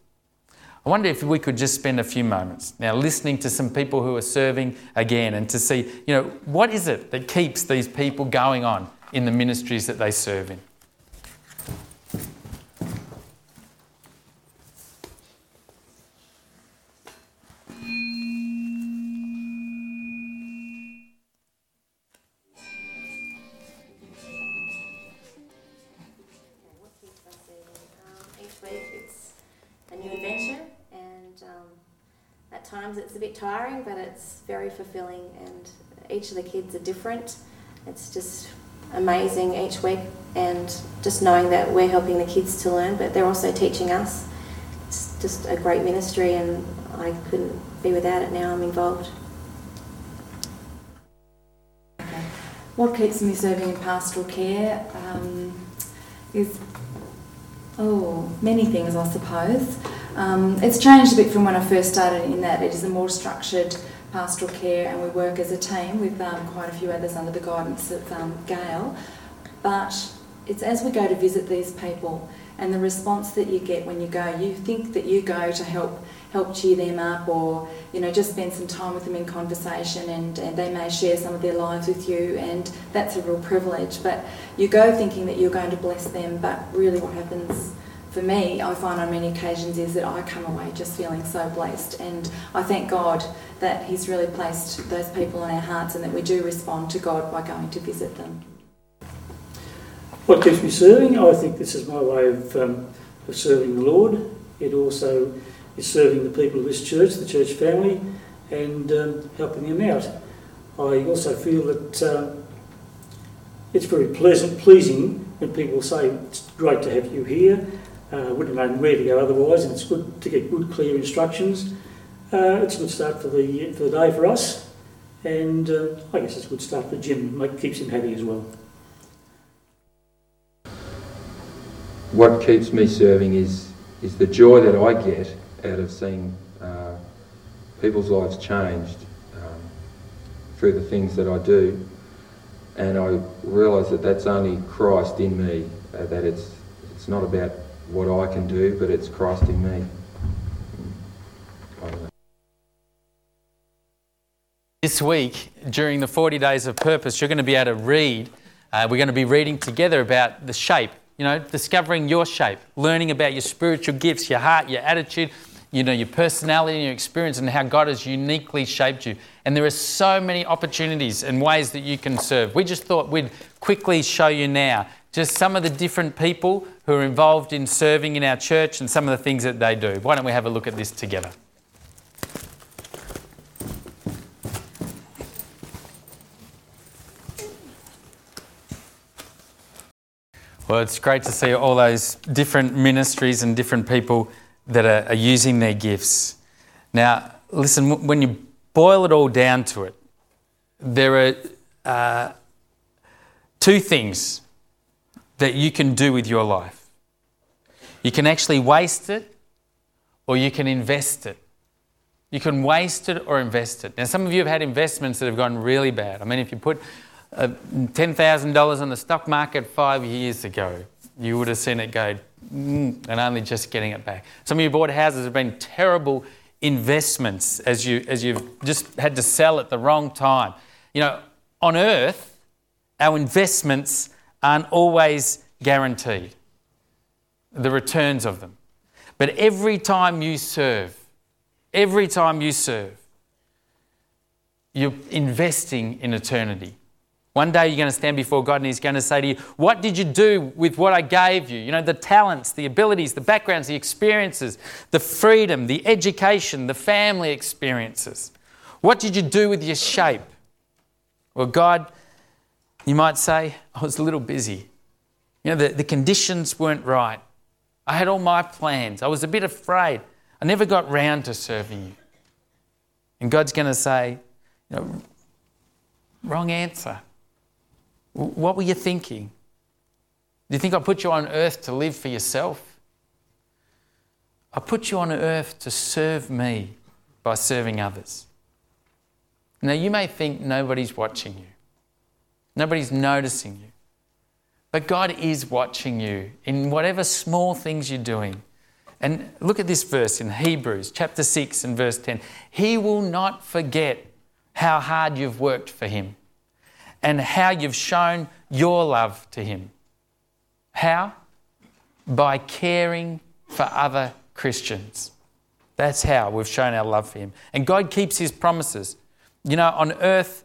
I wonder if we could just spend a few moments now listening to some people who are serving again and to see, you know, what is it that keeps these people going on in the ministries that they serve in? Times it's a bit tiring, but it's very fulfilling, and each of the kids are different. It's just amazing each week, and just knowing that we're helping the kids to learn, but they're also teaching us. It's just a great ministry, and I couldn't be without it now I'm involved. What keeps me serving in pastoral care um, is, oh, many things, I suppose. Um, it's changed a bit from when I first started in that it is a more structured pastoral care and we work as a team with um, quite a few others under the guidance of um, Gail. But it's as we go to visit these people and the response that you get when you go, you think that you go to help help cheer them up or you know just spend some time with them in conversation and, and they may share some of their lives with you and that's a real privilege but you go thinking that you're going to bless them but really what happens for me, I find on many occasions is that I come away just feeling so blessed. And I thank God that He's really placed those people in our hearts and that we do respond to God by going to visit them. What keeps me serving? I think this is my way of, um, of serving the Lord. It also is serving the people of this church, the church family, and um, helping them out. I also feel that um, it's very pleasant, pleasing when people say it's great to have you here uh, wouldn't have known where to go otherwise, and it's good to get good, clear instructions. Uh, it's a good start for the for the day for us, and uh, I guess it's a good start for Jim. It keeps him happy as well. What keeps me serving is is the joy that I get out of seeing uh, people's lives changed um, through the things that I do, and I realise that that's only Christ in me. Uh, that it's it's not about what I can do, but it's Christ in me. This week, during the 40 days of purpose, you're going to be able to read. Uh, we're going to be reading together about the shape, you know, discovering your shape, learning about your spiritual gifts, your heart, your attitude, you know, your personality and your experience and how God has uniquely shaped you. And there are so many opportunities and ways that you can serve. We just thought we'd quickly show you now just some of the different people who are involved in serving in our church and some of the things that they do. Why don't we have a look at this together? Well, it's great to see all those different ministries and different people that are, are using their gifts. Now, listen, when you boil it all down to it, there are uh, two things that you can do with your life. You can actually waste it or you can invest it. You can waste it or invest it. Now, some of you have had investments that have gone really bad. I mean, if you put $10,000 on the stock market five years ago, you would have seen it go mm, and only just getting it back. Some of you bought houses have been terrible investments as, you, as you've just had to sell at the wrong time. You know, on earth, our investments aren't always guaranteed, the returns of them. But every time you serve, every time you serve, you're investing in eternity. One day you're going to stand before God and He's going to say to you, What did you do with what I gave you? You know, the talents, the abilities, the backgrounds, the experiences, the freedom, the education, the family experiences. What did you do with your shape? Well, God, you might say, I was a little busy. You know, the, the conditions weren't right. I had all my plans. I was a bit afraid. I never got round to serving you. And God's going to say, you know, wrong answer. What were you thinking? Do you think I put you on earth to live for yourself? I put you on earth to serve me by serving others. Now, you may think nobody's watching you, nobody's noticing you. But God is watching you in whatever small things you're doing. And look at this verse in Hebrews chapter 6 and verse 10. He will not forget how hard you've worked for Him and how you've shown your love to Him. How? By caring for other Christians. That's how we've shown our love for Him. And God keeps His promises. You know, on earth,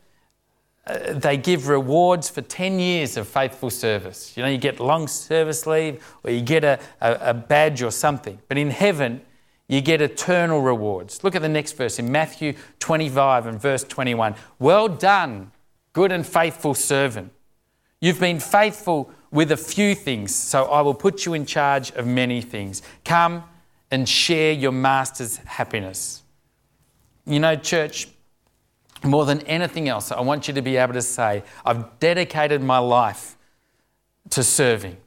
uh, they give rewards for 10 years of faithful service. You know, you get long service leave or you get a, a, a, badge or something. But in heaven, you get eternal rewards. Look at the next verse in Matthew 25 and verse 21. Well done, good and faithful servant. You've been faithful with a few things, so I will put you in charge of many things. Come and share your master's happiness. You know, church, more than anything else, I want you to be able to say, I've dedicated my life to serving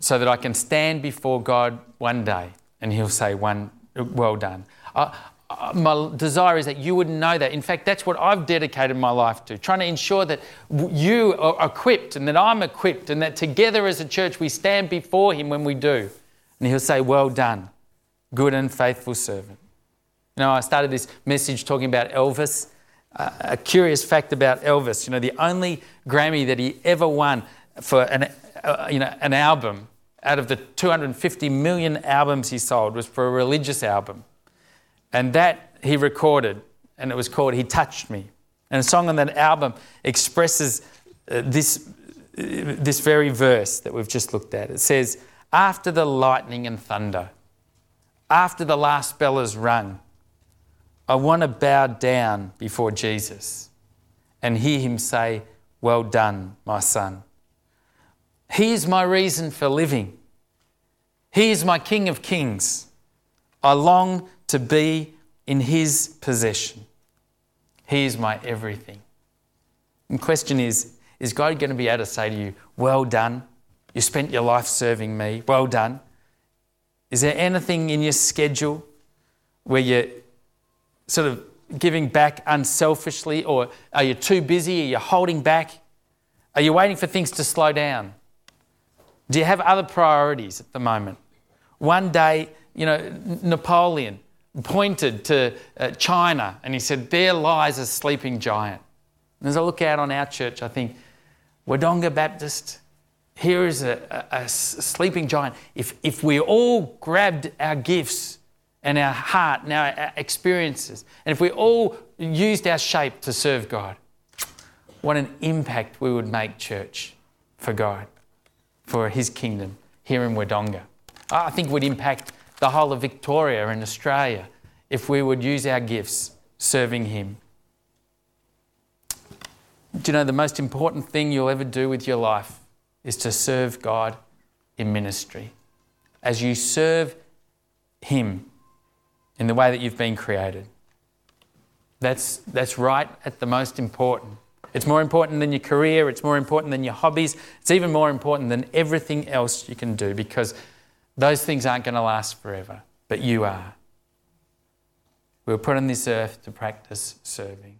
so that I can stand before God one day and He'll say, one, Well done. My desire is that you would know that. In fact, that's what I've dedicated my life to, trying to ensure that you are equipped and that I'm equipped and that together as a church we stand before Him when we do. And He'll say, Well done, good and faithful servant. You know, I started this message talking about Elvis. Uh, a curious fact about Elvis, you know, the only Grammy that he ever won for an, uh, you know, an album out of the 250 million albums he sold was for a religious album. And that he recorded, and it was called He Touched Me. And a song on that album expresses uh, this, uh, this very verse that we've just looked at. It says, After the lightning and thunder, after the last bell is rung, I want to bow down before Jesus and hear him say, Well done, my son. He is my reason for living. He is my King of kings. I long to be in his possession. He is my everything. The question is Is God going to be able to say to you, Well done? You spent your life serving me. Well done. Is there anything in your schedule where you're sort of giving back unselfishly, or are you too busy? Are you holding back? Are you waiting for things to slow down? Do you have other priorities at the moment? One day, you know, Napoleon pointed to uh, China and he said, There lies a sleeping giant. And as I look out on our church, I think, Wodonga Baptist, here is a, a, a sleeping giant. If, if we all grabbed our gifts and our heart and our experiences. And if we all used our shape to serve God, what an impact we would make, church, for God, for His kingdom here in Wodonga. I think would impact the whole of Victoria and Australia if we would use our gifts serving Him. Do you know the most important thing you'll ever do with your life is to serve God in ministry? As you serve Him, in the way that you've been created. That's, that's right at the most important. It's more important than your career, it's more important than your hobbies, it's even more important than everything else you can do because those things aren't going to last forever, but you are. We were put on this earth to practice serving.